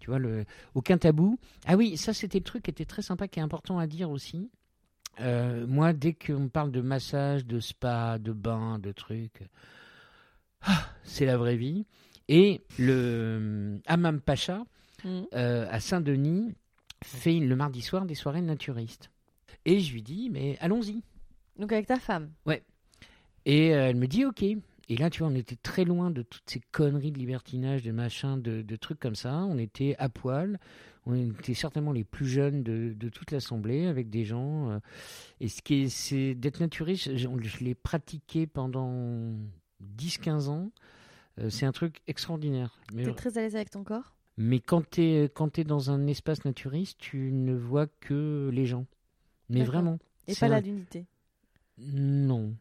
tu vois, le... aucun tabou. Ah oui, ça, c'était le truc qui était très sympa, qui est important à dire aussi. Euh, moi, dès qu'on me parle de massage, de spa, de bain, de trucs, ah, c'est la vraie vie. Et le euh, Hammam Pacha, Mhm. euh, à Saint-Denis, fait le mardi soir des soirées naturistes. Et je lui dis, mais allons-y. Donc avec ta femme. Et euh, elle me dit ok. Et là, tu vois, on était très loin de toutes ces conneries de libertinage, de machin, de, de trucs comme ça. On était à poil. On était certainement les plus jeunes de, de toute l'assemblée, avec des gens. euh, et ce qui est, c'est d'être naturiste, je, je l'ai pratiqué pendant 10-15 ans. Euh, c'est un truc extraordinaire. Mais, T'es très à l'aise avec ton corps? Mais quand tu es, quand dans un espace naturiste, tu ne vois que les gens. Mais vraiment. et pas un- la nudité. non.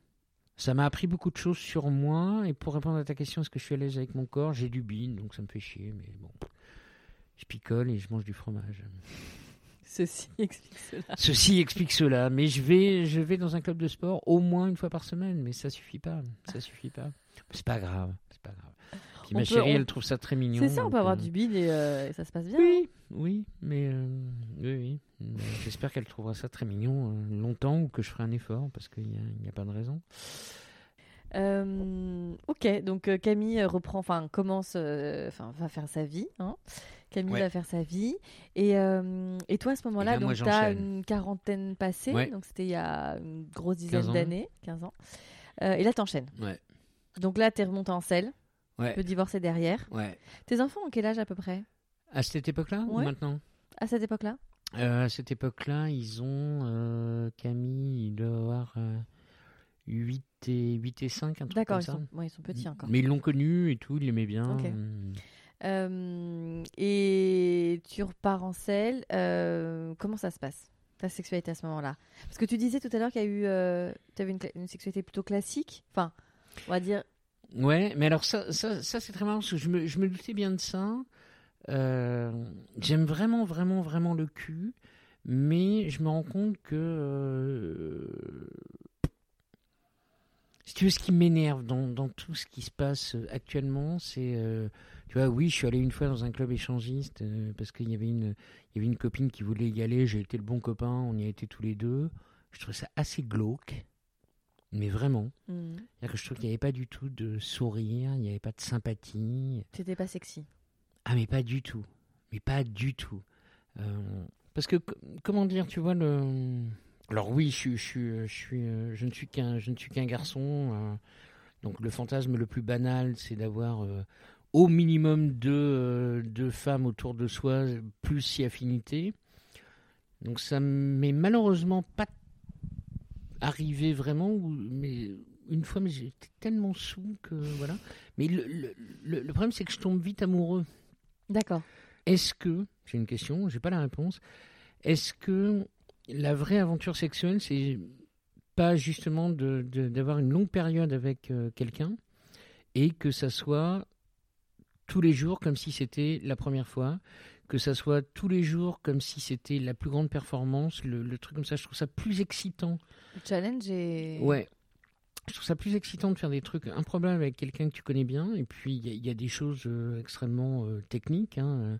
Ça m'a appris beaucoup de choses sur moi. Et pour répondre à ta question, est-ce que je suis à l'aise avec mon corps? J'ai du bin, donc ça me fait chier. Mais bon, je picole et je mange du fromage. Ceci explique cela. Ceci explique cela. Mais je vais, je vais dans un club de sport au moins une fois par semaine. Mais ça suffit pas. Ça suffit pas. C'est pas grave. C'est pas grave. Ma peut- chérie, on- elle trouve ça très mignon. C'est ça, on peut avoir euh, du bide et, euh, et ça se passe bien. Oui, oui, mais euh, oui, J'espère qu'elle trouvera ça très mignon longtemps ou que je ferai un effort parce qu'il n'y a, pas de raison. Euh, ok, donc Camille reprend, enfin commence, euh, enfin va faire sa vie. hein. Camille Ouais. va faire sa vie. Et, euh, et toi à ce moment-là, là, moi, donc tu as une quarantaine passée, Ouais. donc c'était il y a une grosse 15 dizaine d'années, 15 ans. Et là t'enchaînes. Ouais, Donc là t'es remonté en selle, ouais, le divorce est derrière. ouais. Tes enfants ont quel âge à peu près? À cette époque-là ou maintenant? À cette époque-là? Euh, À cette époque-là, ils ont euh, Camille, il doit avoir euh, 8 et 8 et 5, un truc D'accord, comme ils ça. sont, ouais, ils sont petits encore. Mais ils l'ont connu et tout, ils l'aimaient bien. Ok. Hum. Euh, et tu repars en selle. comment ça se passe ta sexualité à ce moment-là? Parce que tu disais tout à l'heure qu'il y a eu, euh, tu avais une, cla- une sexualité plutôt classique. Enfin, on va dire. Ouais, mais alors ça, ça, c'est très marrant parce que je me, je me doutais bien de ça. euh, j'aime vraiment, vraiment, vraiment le cul, mais je me rends compte que. euh, si tu veux, ce qui m'énerve dans, dans tout ce qui se passe actuellement, c'est. euh, tu vois, oui, je suis allé une fois dans un club échangiste parce qu'il y, avait une- y avait une copine qui voulait y aller. J'ai été le bon copain, on y a été tous les deux. Je trouvais ça assez glauque, mais vraiment. C'est-à-dire que je trouve qu'il n'y avait pas du tout de sourire, il n'y avait pas de sympathie. T'étais pas sexy. Ah, mais pas du tout. Mais pas du tout. Euh, parce que, comment dire, tu vois, le. Alors, oui, je, suis- je, suis- je, suis, euh, je ne suis qu'un je ne suis qu'un garçon. euh, donc, le fantasme le plus banal, c'est d'avoir euh, au minimum deux, euh, deux femmes autour de soi, plus si affinité. Donc, ça m'est malheureusement pas arrivé vraiment. Mais une fois, mais j'étais tellement sous que. Voilà. Mais le, le- le- le problème, c'est que je tombe vite amoureux. D'accord. Est-ce que, j'ai une question, j'ai pas la réponse, est-ce que la vraie aventure sexuelle, c'est pas justement de- de- d'avoir une longue période avec euh, quelqu'un et que ça soit tous les jours comme si c'était la première fois, que ça soit tous les jours comme si c'était la plus grande performance, le, le truc comme ça, je trouve ça plus excitant. Le challenge est. Ouais. Je trouve ça plus excitant de faire des trucs improbables avec quelqu'un que tu connais bien. Et puis, il y, a- il y a des choses euh, extrêmement euh, techniques. hein, euh.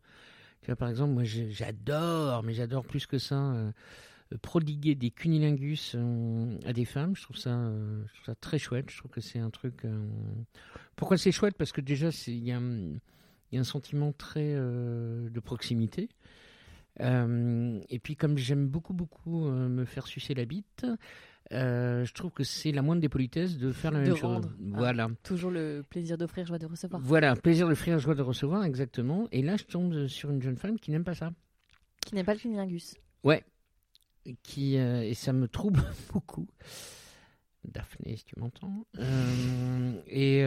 Tu vois, par exemple, moi, j'adore, mais j'adore plus que ça, euh, prodiguer des cunilingus à des femmes. Je trouve, ça, je trouve ça très chouette. Je trouve que c'est un truc. Pourquoi c'est chouette? Parce que déjà, il y, a un- il y a un sentiment très euh, de proximité. Euh, et puis, comme j'aime beaucoup, beaucoup euh, me faire sucer la bite, euh, je trouve que c'est la moindre des politesses de faire la De même chose. Ah. Voilà. Toujours le plaisir d'offrir, joie de recevoir. Voilà, plaisir de offrir, joie de recevoir, exactement. Et là, je tombe sur une jeune femme qui n'aime pas ça. Qui n'est pas le cunilingus. Ouais. Qui, euh, et ça me trouble beaucoup. Daphné, si tu m'entends. Euh, et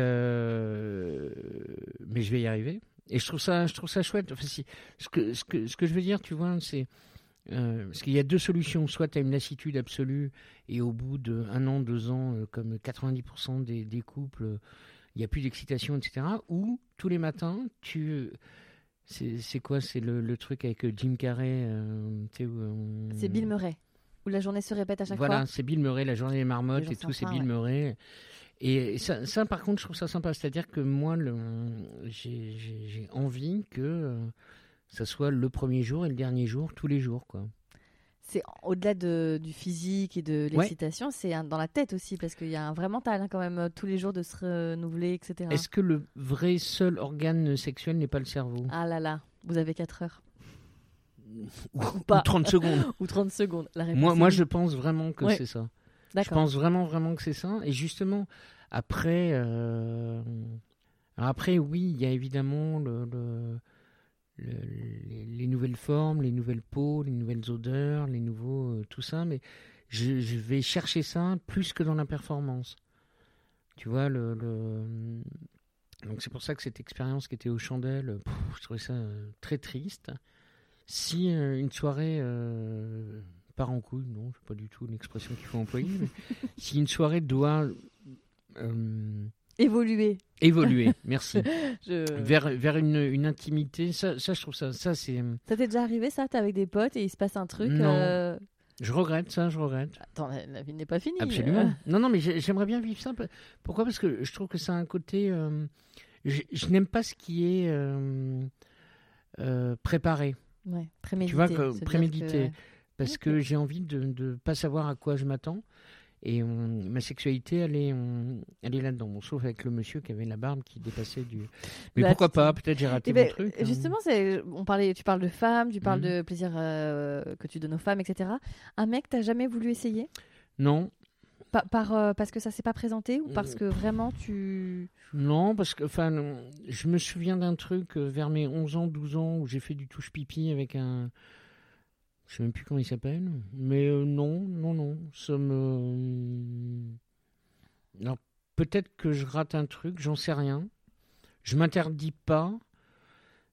mais je vais y arriver. Et je trouve ça, je trouve ça chouette. Enfin, si, ce, que, ce, que, ce que je veux dire, tu vois, c'est. euh, parce qu'il y a deux solutions. Soit tu as une lassitude absolue et au bout d'un an, deux ans, euh, comme 90% des, des couples, euh, il n'y a plus d'excitation, etc. Ou tous les matins, tu. C'est quoi? C'est le, le truc avec euh, Jim Carrey euh, C'est Bill Murray. Où la journée se répète à chaque voilà, fois. c'est Bill Murray, la journée des marmottes et tout, c'est Bill ouais. Murray. Et ça, ça, par contre, je trouve ça sympa. C'est-à-dire que moi, j'ai envie que euh, ça soit le premier jour et le dernier jour, tous les jours. quoi. C'est au-delà de, du physique et de Ouais. l'excitation, c'est dans la tête aussi, parce qu'il y a un vrai mental hein, quand même, euh, tous les jours de se renouveler, etc. Est-ce que le vrai seul organe sexuel n'est pas le cerveau? Ah là là, vous avez 4 heures. Ou, pas. ou 30 secondes Ou 30 secondes. La réponse Moi, moi oui. je pense vraiment que Ouais. c'est ça. Je pense vraiment, vraiment que c'est ça. Et justement, après, euh, après, oui, il y a évidemment le, le- le- les, les nouvelles formes, les nouvelles peaux, les nouvelles odeurs, les nouveaux, euh, tout ça. Mais je, je vais chercher ça plus que dans la performance. Tu vois, le, donc c'est pour ça que cette expérience qui était aux chandelles, pff, je trouvais ça euh, très triste. Si euh, une soirée euh, part en couille, non, c'est pas du tout l'expression qu'il faut employer, mais si une soirée doit euh, Évoluer. évoluer, merci, Je... vers, vers une, une intimité, ça, ça, je trouve ça, ça c'est, Ça t'est déjà arrivé ça T'es avec des potes et il se passe un truc Non. euh, je regrette ça, je regrette. Attends, la, vie n'est pas finie. Absolument. Euh, Non, non, mais j'ai- j'aimerais bien vivre ça. Pourquoi? Parce que je trouve que ça a un côté. euh, je je n'aime pas ce qui est préparé. Ouais, prémédité. Tu vois, que- prémédité. que- Parce que j'ai envie de ne pas savoir à quoi je m'attends. Et on- ma sexualité, elle est, on- elle est là-dedans. Bon, sauf avec le monsieur qui avait la barbe qui dépassait du. Mais Là, pourquoi pas? Peut-être j'ai raté Eh mon ben, truc. hein. Justement, on parlait, tu parles de femmes, tu parles Mhm. de plaisir euh, que tu donnes aux femmes, etc. Un mec, t'as jamais voulu essayer? Non, Pa- par, euh, Parce que ça s'est pas présenté ou Euh. parce que vraiment tu. non, parce que enfin, je me souviens d'un truc euh, vers mes 11 ans, 12 ans où j'ai fait du touche-pipi avec un. Je sais même plus comment il s'appelle. Mais euh, non, non, non. Ça me. Alors, peut-être que je rate un truc, j'en sais rien. Je m'interdis pas,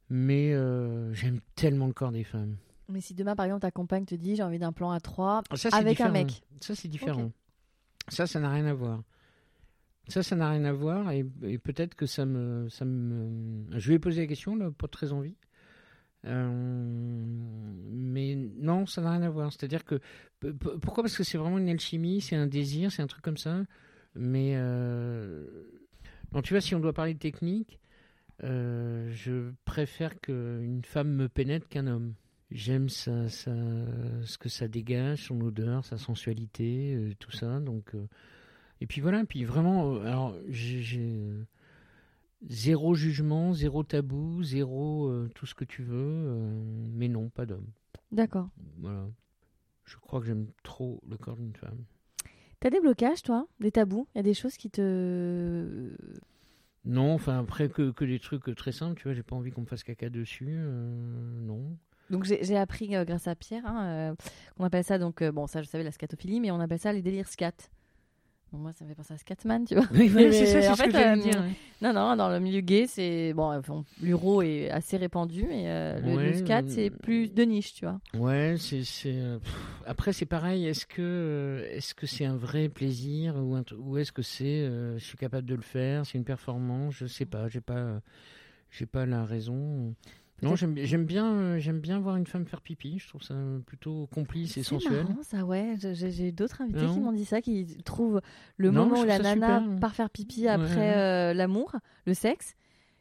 mais euh, j'aime tellement le corps des femmes. Mais si demain, par exemple, ta compagne te dit j'ai envie d'un plan à trois Ah, ça, c'est avec un mec. Ça, c'est différent. Ça, ça n'a rien à voir. Ça, ça n'a rien à voir et, peut-être que ça me, ça me. Je lui ai posé la question, là, pas très envie. mais non, ça n'a rien à voir. C'est-à-dire que pourquoi? Parce que c'est vraiment une alchimie, c'est un désir, c'est un truc comme ça. Mais non, tu vois, si on doit parler de technique, je préfère qu'une femme me pénètre qu'un homme. J'aime ça, ça, ce que ça dégage, son odeur, sa sensualité, euh, tout ça. Donc, euh, et puis voilà, puis vraiment, euh, alors j'ai zéro jugement, zéro tabou, zéro tout ce que tu veux, mais non, pas d'homme. D'accord. Voilà. Je crois que j'aime trop le corps d'une femme. T'as des blocages, toi? Des tabous? Il y a des choses qui te. Non, enfin, après que, que des trucs très simples, tu vois, j'ai pas envie qu'on me fasse caca dessus, non. Donc j'ai appris euh, grâce à Pierre, hein, euh, on appelle ça donc euh, bon ça je savais la scatophilie, mais on appelle ça les délires scat. moi ça me fait penser à Scatman, tu vois. Oui, c'est ça, c'est ce que dire. Non non, dans le milieu gay c'est bon, l'uro est assez répandu, mais le, scat c'est plus de niche, tu vois. Ouais, c'est après c'est pareil. Est-ce que est-ce que c'est un vrai plaisir ou, ou est-ce que c'est je suis capable de le faire, c'est une performance, je sais pas, j'ai pas j'ai pas la raison. Non, j'aime bien, euh, j'aime bien voir une femme faire pipi. Je trouve ça plutôt complice et sensuel. Marrant, ça, ouais. J'ai d'autres invités qui m'ont dit ça, qui trouvent le moment où la nana part faire pipi après euh, l'amour, le sexe.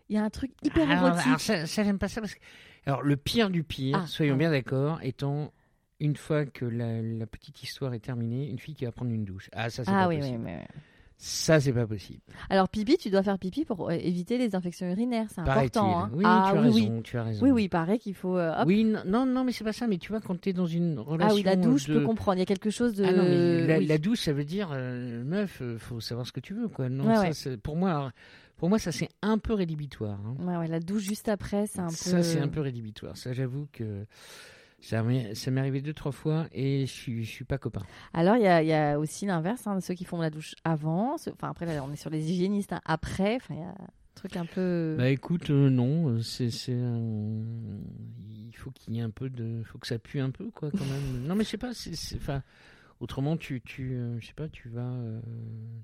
Il y a un truc hyper érotique. Alors ça, j'aime pas ça parce que. Alors, le pire du pire, ah, soyons bien d'accord, étant une fois que la, petite histoire est terminée, une fille qui va prendre une douche. Ah, ça, c'est ah, oui, Oui, oui. Ça, c'est pas possible. Alors, pipi, tu dois faire pipi pour euh, éviter les infections urinaires. C'est important. Hein. Oui, ah, tu, as raison, tu as raison. Oui, oui, il paraît qu'il faut. Euh, oui, non, non, mais c'est pas ça. Mais tu vois, quand tu es dans une relation. Ah oui, la douche, je peux comprendre. Il y a quelque chose de. Ah non, mais la, douche, ça veut dire, euh, meuf, faut savoir ce que tu veux, quoi. Non, ça, pour moi. pour moi, ça c'est un peu rédhibitoire. Hein. Ouais, ouais, la douche juste après, c'est un peu. Ça, c'est un peu rédhibitoire. Ça, j'avoue que ça m'est arrivé deux, trois fois et je suis, je suis pas copain. Alors, il y a, y a, aussi l'inverse, hein, ceux qui font la douche avant. Enfin, après, là, on est sur les hygiénistes hein, après. Enfin, il y a un truc un peu. Bah écoute, euh, non. c'est Il faut qu'il y ait un peu de. faut que ça pue un peu, quoi, quand même. non, mais je sais pas. Enfin, autrement, tu. tu euh, je sais pas, tu vas, euh,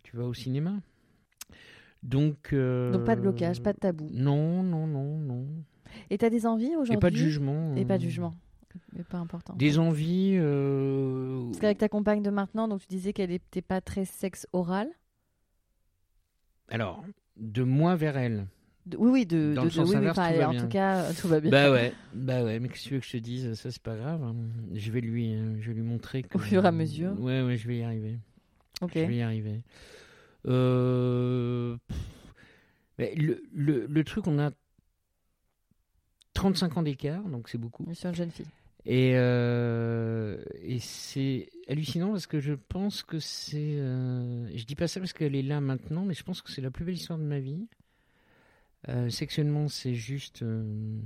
tu vas au cinéma. Donc. Donc, pas de blocage, pas de tabou. Non, non, non, non. Et tu as des envies aujourd'hui Et pas de jugement. Et pas de jugement mais pas important. Des envies. Euh... Parce qu'avec ta compagne de maintenant, donc tu disais qu'elle n'était pas très sexe oral. Alors, de moi vers elle. oui, oui, de, Dans le sens inverse, en tout cas, tout va bien. Bah ouais, bah ouais, mais qu'est-ce que tu veux que je te dise? Ça, c'est pas grave. Je vais lui, euh, je vais lui montrer. Que, Au fur et à mesure. Ouais, ouais, je vais y arriver. Ok. Je vais y arriver. Euh... le, le, le, truc, on a 35 ans d'écart, donc c'est beaucoup. Je suis une jeune fille. Et, euh, et c'est hallucinant parce que je pense que c'est. Euh, je dis pas ça parce qu'elle est là maintenant, mais je pense que c'est la plus belle histoire de ma vie. Euh, sexuellement, c'est juste. Euh,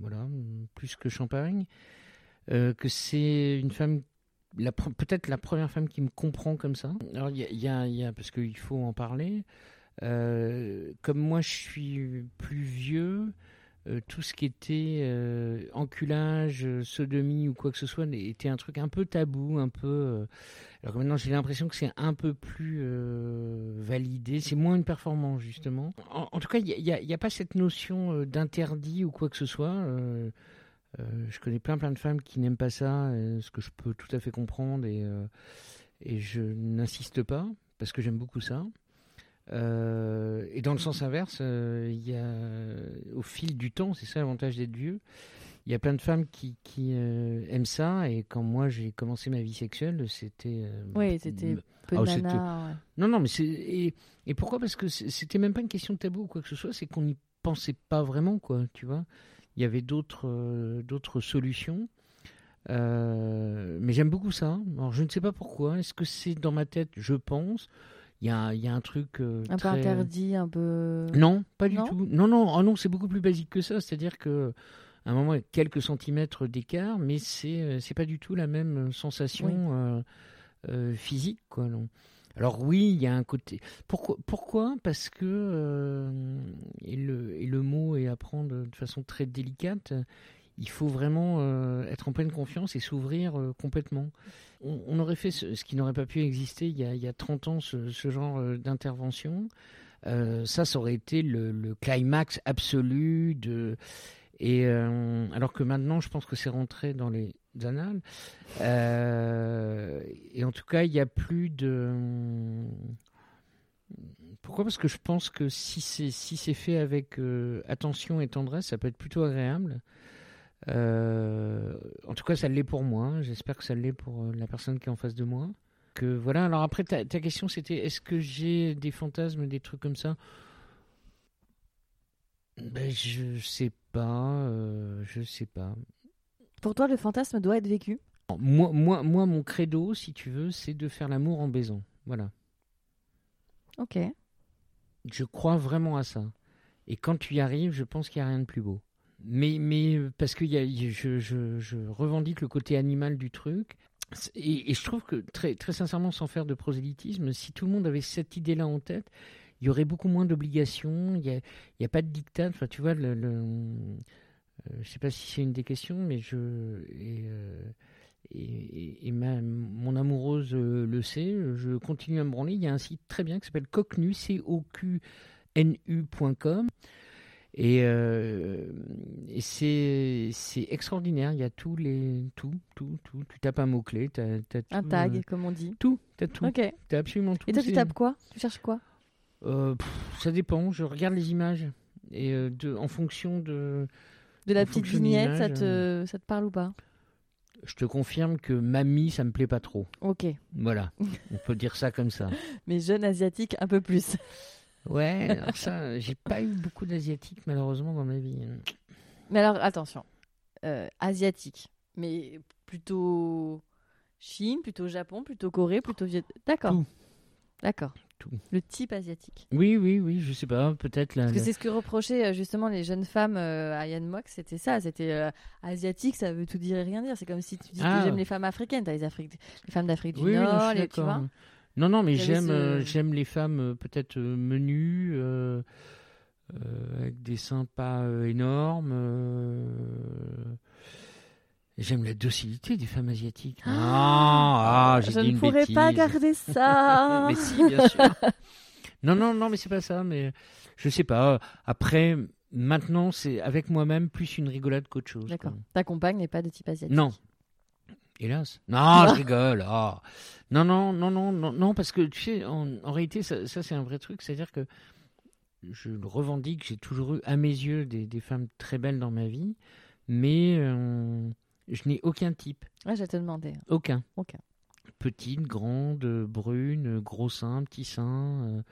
voilà, plus que champagne. Euh, que c'est une femme. Peut-être la première femme qui me comprend comme ça. Alors, il y a, y, y a, Parce qu'il faut en parler. comme moi, je suis plus vieux. Euh, tout ce qui était euh, enculage, euh, sodomie ou quoi que ce soit était un truc un peu tabou, un peu. alors maintenant, j'ai l'impression que c'est un peu plus validé. C'est moins une performance justement. En, tout cas, il n'y a, pas cette notion d'interdit ou quoi que ce soit. je connais plein plein de femmes qui n'aiment pas ça, ce que je peux tout à fait comprendre et je n'insiste pas parce que j'aime beaucoup ça. Euh, et dans le sens inverse, euh, il y a, au fil du temps, c'est ça l'avantage d'être vieux, il y a plein de femmes qui, qui euh, aiment ça. Et quand moi j'ai commencé ma vie sexuelle, c'était. oui, c'était peu de ah, Non, non, mais c'est. Et, et, pourquoi? Parce que c'était même pas une question de tabou ou quoi que ce soit, c'est qu'on n'y pensait pas vraiment, quoi, tu vois. Il y avait d'autres d'autres solutions. mais j'aime beaucoup ça. Alors je ne sais pas pourquoi. Est-ce que c'est dans ma tête? Je pense il y a, y a, un truc. Euh, un peu interdit, un peu. Non, pas du tout. Non, non, oh non c'est beaucoup plus basique que ça. C'est-à-dire que à un moment, il y a quelques centimètres d'écart, mais c'est euh, c'est pas du tout la même sensation euh, physique, quoi. Non. Alors oui, il y a un côté. Pourquoi Pourquoi? Parce que et le et le mot est à prendre de façon très délicate il faut vraiment euh, être en pleine confiance et s'ouvrir euh, complètement. On, aurait fait ce, qui n'aurait pas pu exister il y a, il y a 30 ans, ce, genre euh, d'intervention. ça, ça aurait été le, climax absolu de. Et alors que maintenant, je pense que c'est rentré dans les annales. Et en tout cas, il n'y a plus de. Pourquoi? Parce que je pense que si c'est si fait avec attention et tendresse, ça peut être plutôt agréable. En tout cas, ça l'est pour moi. J'espère que ça l'est pour la personne qui est en face de moi. Que voilà. Alors après, ta, ta question, c'était est-ce que j'ai des fantasmes, des trucs comme ça? Ben, je sais pas, euh, je sais pas. Pour toi, le fantasme doit être vécu? Moi, moi, moi, mon credo, si tu veux, c'est de faire l'amour en baisant. Voilà. Ok. Je crois vraiment à ça. Et quand tu y arrives, je pense qu'il n'y a rien de plus beau. Mais, parce que je, revendique le côté animal du truc. Et, je trouve que, très, sincèrement, sans faire de prosélytisme, si tout le monde avait cette idée-là en tête, il y aurait beaucoup moins d'obligations, il n'y a, pas de dictat. Enfin, tu vois, euh, je sais pas si c'est une des questions, mais euh, mon amoureuse euh, le sait, je continue à me branler. Il y a un site très bien qui s'appelle Cocnu, c Et, et c'est, c'est extraordinaire. Il y a tous les. Tout, tout, tout. Tu tapes un mot-clé. un tag, comme on dit. Tout. Tu as tout. Ok. Tu as absolument tout. Et toi, tu tapes quoi? Tu cherches quoi? Euh, ça dépend. Je regarde les images et euh, de, en fonction de. De la petite vignette, ça te, euh, ça te parle ou pas? Je te confirme que Mamie, ça me plaît pas trop. Ok. Voilà, on peut dire ça comme ça. Mais jeune asiatique, un peu plus. Ouais, alors ça, j'ai pas eu beaucoup d'asiatiques malheureusement dans ma vie. Mais alors, attention, asiatique, mais plutôt Chine, plutôt Japon, plutôt Corée, plutôt Vietnam. D'accord. D'accord. Le type asiatique. Oui, oui, oui, je sais pas, peut-être Parce que c'est ce que reprochaient euh, justement les jeunes femmes euh, à Yann Mock, c'était ça, c'était euh, asiatique, ça veut tout dire et rien dire. C'est comme si tu disais ah. j'aime les femmes africaines, t'as les, les femmes d'Afrique du Nord, les, tu vois. Non, non, mais j'aime, j'aime les femmes peut-être menues. avec des seins pas énormes, J'aime la docilité des femmes asiatiques. Ah, ah je ne pourrais pas garder ça. mais si, bien sûr. non, non, non, mais c'est pas ça. Mais je sais pas. Après, maintenant, c'est avec moi-même plus une rigolade qu'autre chose. D'accord. Ta compagne n'est pas de type asiatique. Non. Hélas. Non, je rigole. Ah. Non, non, non, non, non, non, parce que tu sais, en, réalité, ça, c'est un vrai truc. C'est-à-dire que je le revendique. J'ai toujours eu, à mes yeux, des, des femmes très belles dans ma vie, mais euh, je n'ai aucun type. Ah, je te demander. Aucun. Aucun. Petite, grande, brune, gros sein, petit sein. Euh,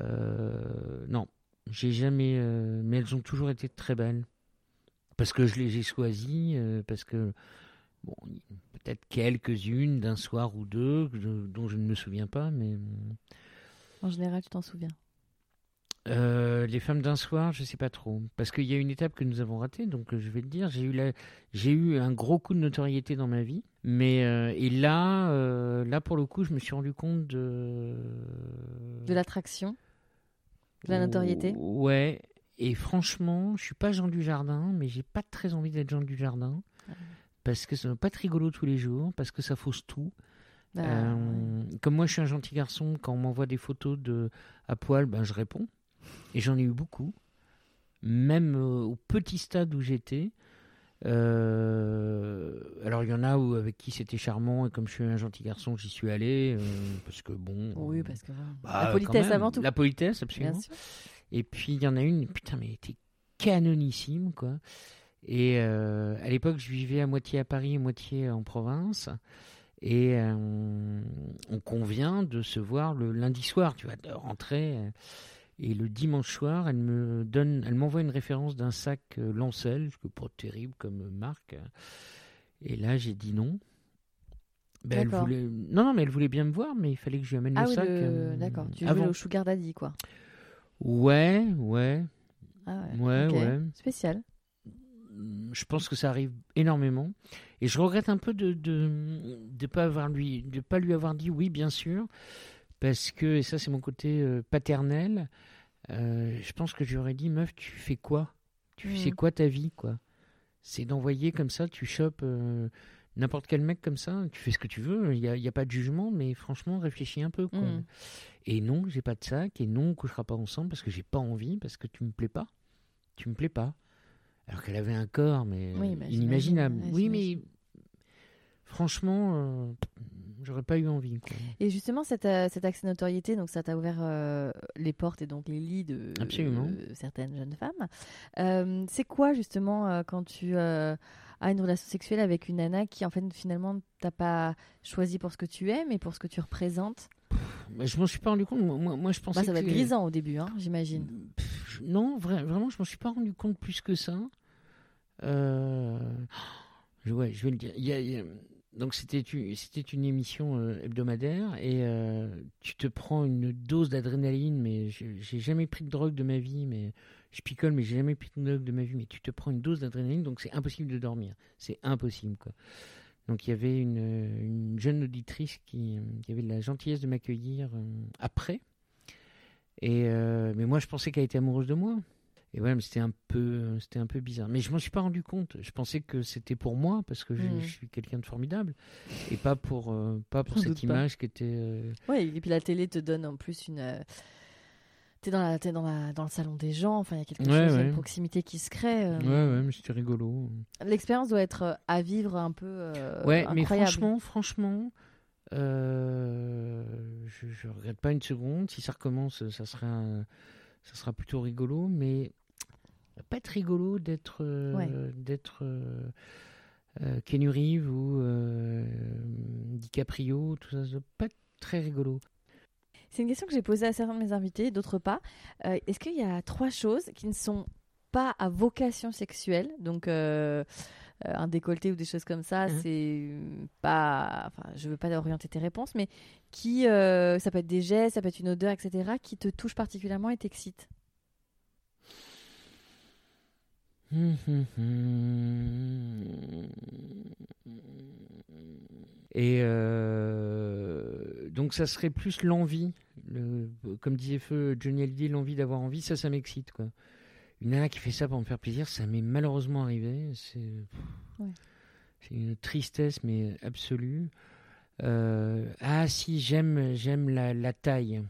euh, non, j'ai jamais. Euh, mais elles ont toujours été très belles. Parce que je les ai choisies, parce que. Bon, peut-être quelques-unes d'un soir ou deux dont je ne me souviens pas, mais. En général, tu t'en souviens euh, les femmes d'un soir, je sais pas trop, parce qu'il y a une étape que nous avons ratée, donc euh, je vais le dire. J'ai eu j'ai eu un gros coup de notoriété dans ma vie, mais euh, et là, là pour le coup, je me suis rendu compte de de l'attraction, de la notoriété. Ouais. Et franchement, je suis pas Jean du Jardin, mais j'ai pas très envie d'être Jean du Jardin, parce que ça pas être rigolo tous les jours, parce que ça fausse tout. Ah, comme moi, je suis un gentil garçon, quand on m'envoie des photos de à poil, ben je réponds. Et j'en ai eu beaucoup, même euh, au petit stade où j'étais. Euh, alors il y en a où, avec qui c'était charmant et comme je suis un gentil garçon j'y suis allé euh, parce que bon oui parce que bah, la politesse avant tout. La politesse absolument. Et puis il y en a une putain mais elle était canonissime quoi et à l'époque je vivais à moitié à Paris et moitié en province et on convient de se voir le lundi soir tu vois de rentrer et le dimanche soir, elle me donne, elle m'envoie une référence d'un sac euh, Lancel, que pas terrible comme marque. Et là, j'ai dit non. Ben, elle voulait... Non, non, mais elle voulait bien me voir, mais il fallait que je lui amène ah le sac. Euh, d'accord, tu veux au Sugar Daddy, quoi. Ouais, ouais. Ah ouais, ouais, Spécial. Je pense que ça arrive énormément. Et je regrette un peu de ne de, de pas, avoir lui, de pas lui avoir dit oui, bien sûr parce que, et ça c'est mon côté euh, paternel, euh, je pense que j'aurais dit, meuf, tu fais quoi? Tu mmh. quoi ta vie, quoi? C'est d'envoyer comme ça, tu chopes euh, n'importe quel mec comme ça, tu fais ce que tu veux, il n'y a, y a, pas de jugement, mais franchement, réfléchis un peu, quoi. Mmh. Et non, j'ai pas de sac, et non, on couchera pas ensemble parce que j'ai pas envie, parce que tu me plais pas. Tu me plais pas. Alors qu'elle avait un corps, mais Oui, bah, inimaginable. ouais, oui, mais franchement, euh, j'aurais pas eu envie. quoi. Et justement, cet, euh, cet accès notoriété, donc ça t'a ouvert euh, les portes et donc les lits de certaines jeunes femmes. Euh, c'est quoi justement euh, quand tu euh, as une relation sexuelle avec une nana qui en fait finalement t'as pas choisi pour ce que tu es, mais pour ce que tu représentes? Bah, je m'en suis pas rendu compte. Moi, moi, je pensais Bah, Ça va que- être grisant au début, hein, j'imagine. Non, vra- vraiment, je m'en suis pas rendu compte plus que ça. Euh, ouais, je vais le dire. Donc c'était une, émission euh, hebdomadaire et euh, tu te prends une dose d'adrénaline, mais j'ai jamais pris de drogue de ma vie, mais je picole, mais j'ai jamais pris de drogue de ma vie, mais tu te prends une dose d'adrénaline, donc c'est impossible de dormir, c'est impossible quoi. Donc il y avait une, une jeune auditrice qui, avait la gentillesse de m'accueillir après. Et mais moi je pensais qu'elle était amoureuse de moi. Et ouais, mais c'était un peu, c'était un peu bizarre. Mais je m'en suis pas rendu compte. Je pensais que c'était pour moi parce que je, je suis quelqu'un de formidable et pas pour, euh, pas pour cette pas. image qui était. euh, Ouais, et puis la télé te donne en plus une. euh, T'es dans, la, t'es dans, la, dans le salon des gens, enfin il y a quelque Ouais, chose, il y a ouais. une proximité qui se crée. euh, Ouais, ouais, mais c'était rigolo. L'expérience doit être euh, à vivre un peu euh, ouais, mais franchement, franchement, euh, je, je regrette pas une seconde. Si ça recommence, ça sera, un- ça sera plutôt rigolo, mais pas être rigolo d'être, euh, Ouais. d'être euh, euh, Reeves ou DiCaprio, tout ça, pas très rigolo. C'est une question que j'ai posée à certains de mes invités, d'autres pas. Euh, Est-ce qu'il y a trois choses qui ne sont pas à vocation sexuelle? Donc, euh, un décolleté ou des choses comme ça, Mhm. c'est pas. Enfin, je veux pas orienter tes réponses, mais qui. euh, ça peut être des gestes, ça peut être une odeur, etc., qui te touche particulièrement et t'excite. Hum, hum, hum. Et euh, donc ça serait plus l'envie, le, comme disait Feu Johnny Hallyday, l'envie d'avoir envie, ça, ça m'excite quoi. Une nana qui fait ça pour me faire plaisir, ça m'est malheureusement arrivé. C'est Ouais. une tristesse mais absolue. Euh, ah si, j'aime j'aime la, la taille,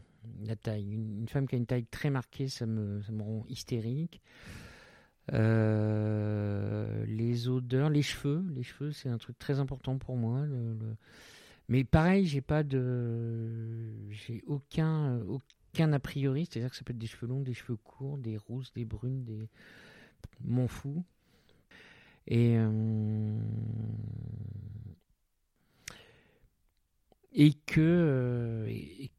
la taille. Une, une femme qui a une taille très marquée, ça me ça me rend hystérique. Euh, les odeurs, les cheveux, les cheveux, c'est un truc très important pour moi. Mais pareil, j'ai pas de, j'ai aucun, aucun a priori. C'est-à-dire que ça peut être des cheveux longs, des cheveux courts, des rousses, des brunes, des, m'en fous. Et euh, et que euh, et,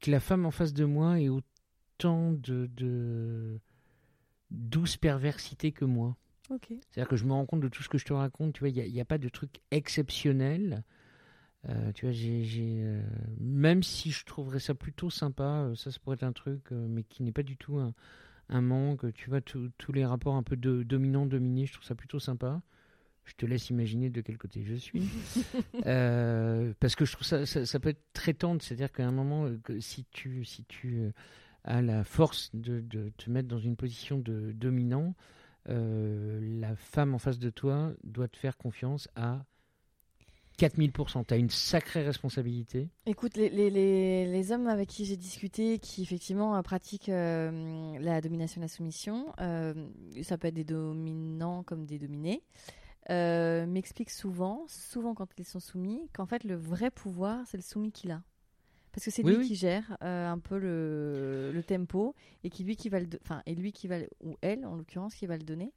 que la femme en face de moi ait autant de douce perversité que moi. C'est-à-dire que je me rends compte de tout ce que je te raconte. Tu vois, il n'y a, il y a pas de truc exceptionnel. Euh, tu vois, j'ai, euh, même si je trouverais ça plutôt sympa, euh, ça, ça pourrait être un truc, mais qui n'est pas du tout un, un manque. Tu vois, tous les rapports un peu de, dominant-dominé, je trouve ça plutôt sympa. Je te laisse imaginer de quel côté je suis. Euh, parce que je trouve ça, ça, ça peut être très tendre. C'est-à-dire qu'à un moment, que si tu, si tu as la force de, te mettre dans une position de dominant, euh, la femme en face de toi doit te faire confiance à 4000%. Tu as une sacrée responsabilité. Écoute, les, hommes avec qui j'ai discuté, qui effectivement euh, pratiquent euh, la domination et la soumission, ça peut être des dominants comme des dominés, m'expliquent souvent, souvent quand ils sont soumis, qu'en fait le vrai pouvoir, c'est le soumis qu'il a. Parce que c'est lui oui. qui gère euh, un peu le, le tempo et qui lui qui va le, enfin et lui qui va le- ou elle en l'occurrence qui va le donner.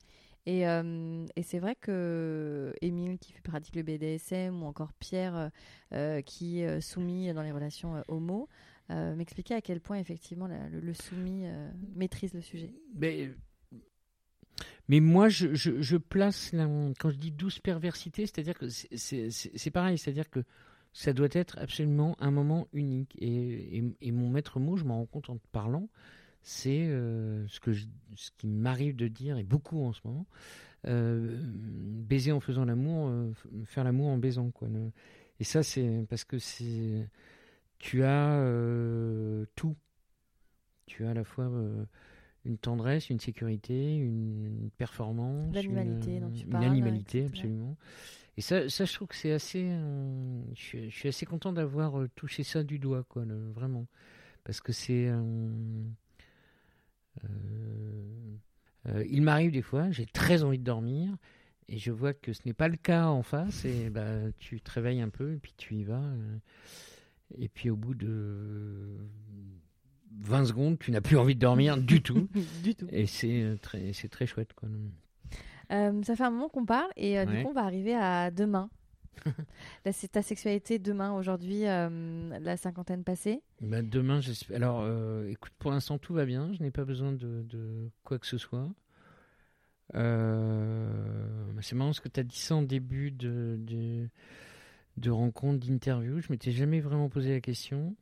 Et, euh, et c'est vrai que Émile qui pratique le BDSM ou encore Pierre euh, qui est soumis dans les relations homo m'expliquait à quel point effectivement la- le, le soumis maîtrise le sujet. Mais, mais moi, je, je, je place, la- quand je dis douce perversité, c'est-à-dire que c'est pareil, c'est-à-dire que ça doit être absolument un moment unique. Et, et, et mon maître mot, je m'en rends compte en te parlant, c'est euh, ce, que je- ce qui m'arrive de dire, et beaucoup en ce moment, euh, baiser en faisant l'amour, euh, faire l'amour en baisant. Quoi. Et ça, c'est parce que c'est tu as tout. Tu as à la fois une tendresse, une sécurité, une, performance, L'animalité une, dont tu une parles, animalité, absolument. Et ça, ça, je trouve que c'est assez. euh, je, suis, je suis assez content d'avoir euh, touché ça du doigt, quoi, le- vraiment, parce que c'est. euh, il m'arrive des fois, j'ai très envie de dormir et je vois que ce n'est pas le cas en face et bah, tu te réveilles un peu et puis tu y vas. et puis au bout de 20 secondes, tu n'as plus envie de dormir du tout. du tout. Et c'est très, c'est très chouette. Quoi. Euh, ça fait un moment qu'on parle et euh, du coup on va arriver à demain. Là, c'est ta sexualité demain, aujourd'hui, euh, la cinquantaine passée. Bah, demain, j'espère. Alors, euh, écoute, pour l'instant, tout va bien. Je n'ai pas besoin de, de quoi que ce soit. Euh, bah, c'est marrant parce que tu as dit ça en début de, de, de rencontre, d'interview. Je m'étais jamais vraiment posé la question.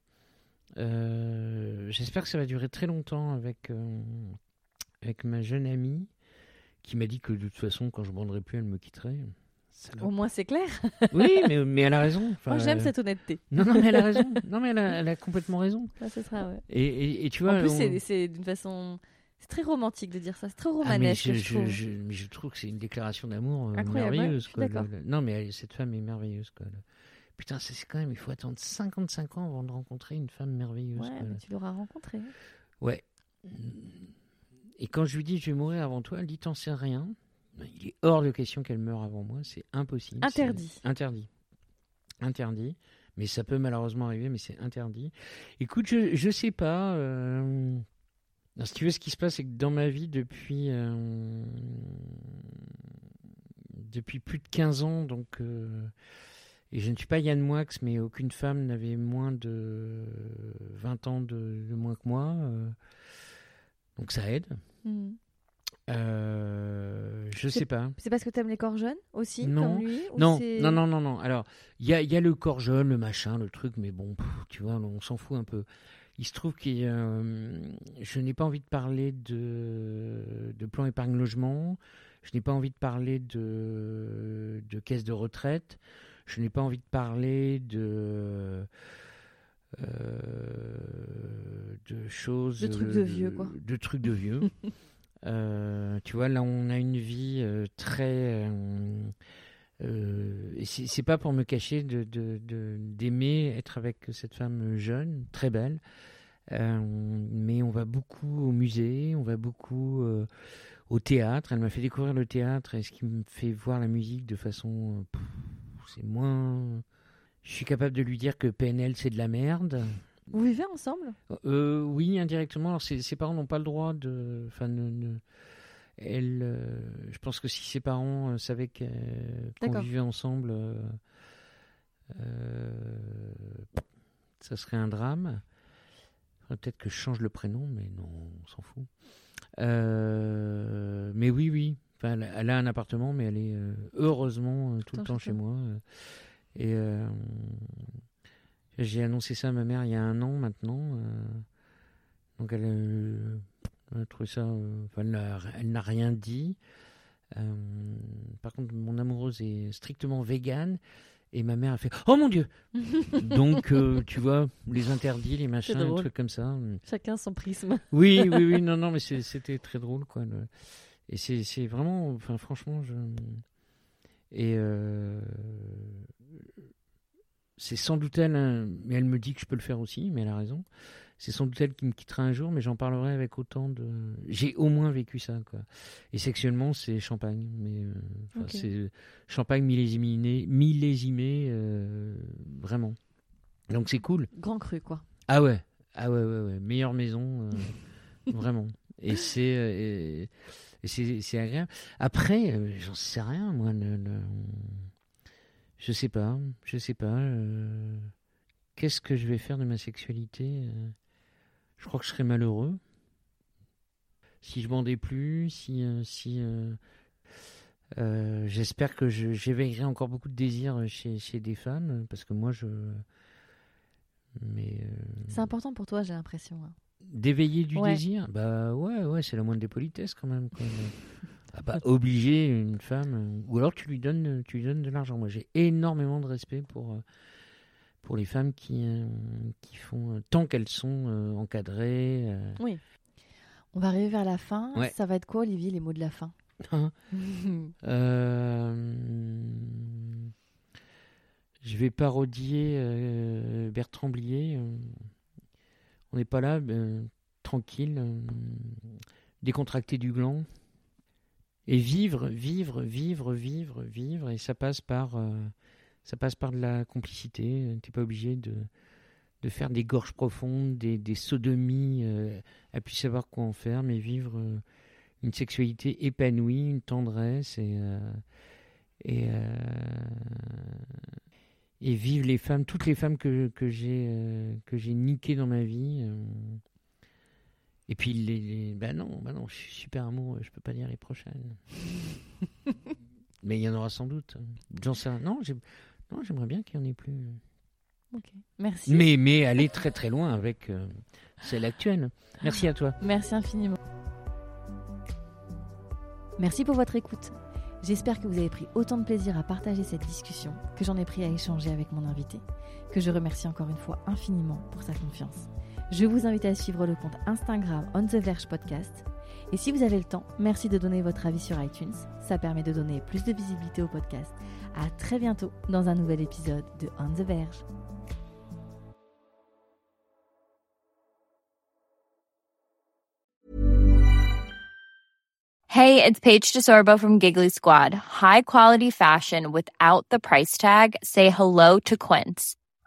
Euh, j'espère que ça va durer très longtemps avec, euh, avec ma jeune amie qui m'a dit que de toute façon, quand je ne banderais plus, elle me quitterait. Salope. Au moins, c'est clair. Oui, mais, mais elle a raison. Enfin, Moi, j'aime euh, cette honnêteté. Non, non, mais elle a raison. Non, mais elle a, elle a complètement raison. Ça, ce sera, ouais. Et, et, et tu vois, en plus, on- c'est- d'une façon. C'est très romantique de dire ça. C'est très Ah, romanesque, je, je, je, trouve. je- mais je trouve que c'est une déclaration d'amour euh, merveilleuse. quoi. Non, mais cette femme est merveilleuse. Quoi. Putain, c'est quand même, il faut attendre 55 ans avant de rencontrer une femme merveilleuse. Ouais, mais tu l'auras rencontré. Ouais. Et quand je lui dis je vais mourir avant toi, elle dit t'en sais rien. Il est hors de question qu'elle meure avant moi, c'est impossible. Interdit. Interdit. Interdit. Mais ça peut malheureusement arriver, mais c'est interdit. Écoute, je, je sais pas. euh, non, si tu veux, ce qui se passe, c'est que dans ma vie, depuis, euh, depuis plus de 15 ans, donc, euh, et je ne suis pas Yann Moix, mais aucune femme n'avait moins de 20 ans de, de moins que moi. euh, donc ça aide. Hmm. Euh, je sais pas. C'est parce que t'aimes les corps jeunes aussi, Non. comme lui Non, non, non, non, non. Alors, il y a, il y a le corps jeune, le machin, le truc, mais bon, pff, tu vois, on s'en fout un peu. Il se trouve que euh, je n'ai pas envie de parler de, de plan épargne logement. Je n'ai pas envie de parler de, de caisse de retraite. Je n'ai pas envie de parler de de choses De trucs de vieux, quoi. de trucs de vieux. Euh, tu vois, là, on a une vie euh, très. euh, euh, et c'est pas pour me cacher de de- de- d'aimer être avec cette femme jeune, très belle. Euh, mais on va beaucoup au musée, on va beaucoup euh, au théâtre. Elle m'a fait découvrir le théâtre et ce qui me fait voir la musique de façon. euh, c'est moins. Je suis capable de lui dire que PNL c'est de la merde. Vous vivez ensemble? Euh, oui, indirectement. Alors, ses, ses parents n'ont pas le droit de. Enfin, ne- ne- elle, euh, je pense que si ses parents euh, savaient que- qu'on vivait ensemble, euh, euh, ça serait un drame. Peut-être que je change le prénom, mais non, on s'en fout. Euh, mais oui, oui. Enfin, elle, a un appartement, mais elle est euh, heureusement euh, tout le temps chez moi. Et euh, j'ai annoncé ça à ma mère il y a un an maintenant. euh, donc elle, euh, elle a trouvé ça. enfin, elle n'a- rien dit. Par contre, mon amoureuse est strictement végane. Et ma mère a fait Oh mon Dieu Donc, euh, tu vois, les interdits, les machins, les trucs comme ça. Chacun son prisme. Oui, oui, oui, non, non, mais c'était très drôle, quoi. le- Et c'est c'est vraiment, enfin, franchement, je. Et euh, c'est sans doute elle, hein, mais elle me dit que je peux le faire aussi, mais elle a raison. C'est sans doute elle qui me quittera un jour, mais j'en parlerai avec autant de. J'ai au moins vécu ça, quoi. Et sexuellement, c'est champagne, mais euh, c'est champagne millésimé, millésimé, euh, vraiment. Donc c'est cool. Grand cru, quoi. Ah ouais, ah ouais, ouais, ouais. meilleure maison, euh, vraiment. Et c'est c'est agréable. Après, j'en sais rien, moi. Le, le- je sais pas, je sais pas. euh, Qu'est-ce que je vais faire de ma sexualité euh, Je crois que je serais malheureux si je bandais plus, si euh, si. euh, J'espère que je- j'éveillerai encore beaucoup de désirs chez, chez des femmes, parce que moi, je. Mais. euh, C'est important pour toi, j'ai l'impression. hein. D'éveiller du Ouais. désir? Bah ouais, ouais, c'est la moindre des politesses quand même. Ah bah, obliger une femme, euh, ou alors tu lui donnes, tu lui donnes de l'argent. Moi, j'ai énormément de respect pour, euh, pour les femmes qui, euh, qui font, euh, tant qu'elles sont euh, encadrées. euh. On va arriver vers la fin. Ouais. Ça va être quoi, Olivier, les mots de la fin? Euh, je vais parodier euh, Bertrand Blier. euh, on n'est pas là, tranquille, euh, décontracté du gland. Et vivre, vivre, vivre, vivre, vivre, et ça passe par, ça passe par de la complicité. T'es pas obligé de, de faire des gorges profondes, des, sodomies, à puis savoir quoi en faire, mais vivre une sexualité épanouie, une tendresse et et, vivre les femmes, toutes les femmes que, que j'ai niquées dans ma vie. Et puis, les, ben non, ben non, je suis super amoureux, je peux pas dire les prochaines. Mais il y en aura sans doute. J'en sais Non, j'aimerais bien qu'il n'y en ait plus. Ok, merci. Mais, mais aller très très loin avec euh, celle actuelle. Merci à toi. Merci infiniment. Merci pour votre écoute. J'espère que vous avez pris autant de plaisir à partager cette discussion que j'en ai pris à échanger avec mon invité, que je remercie encore une fois infiniment pour sa confiance. Je vous invite à suivre le compte Instagram On The Verge Podcast. Et si vous avez le temps, merci de donner votre avis sur iTunes. Ça permet de donner plus de visibilité au podcast. À très bientôt dans un nouvel épisode de On The Verge. Hey, it's Paige DeSorbo from Giggly Squad. High quality fashion without the price tag. Say hello to Quince.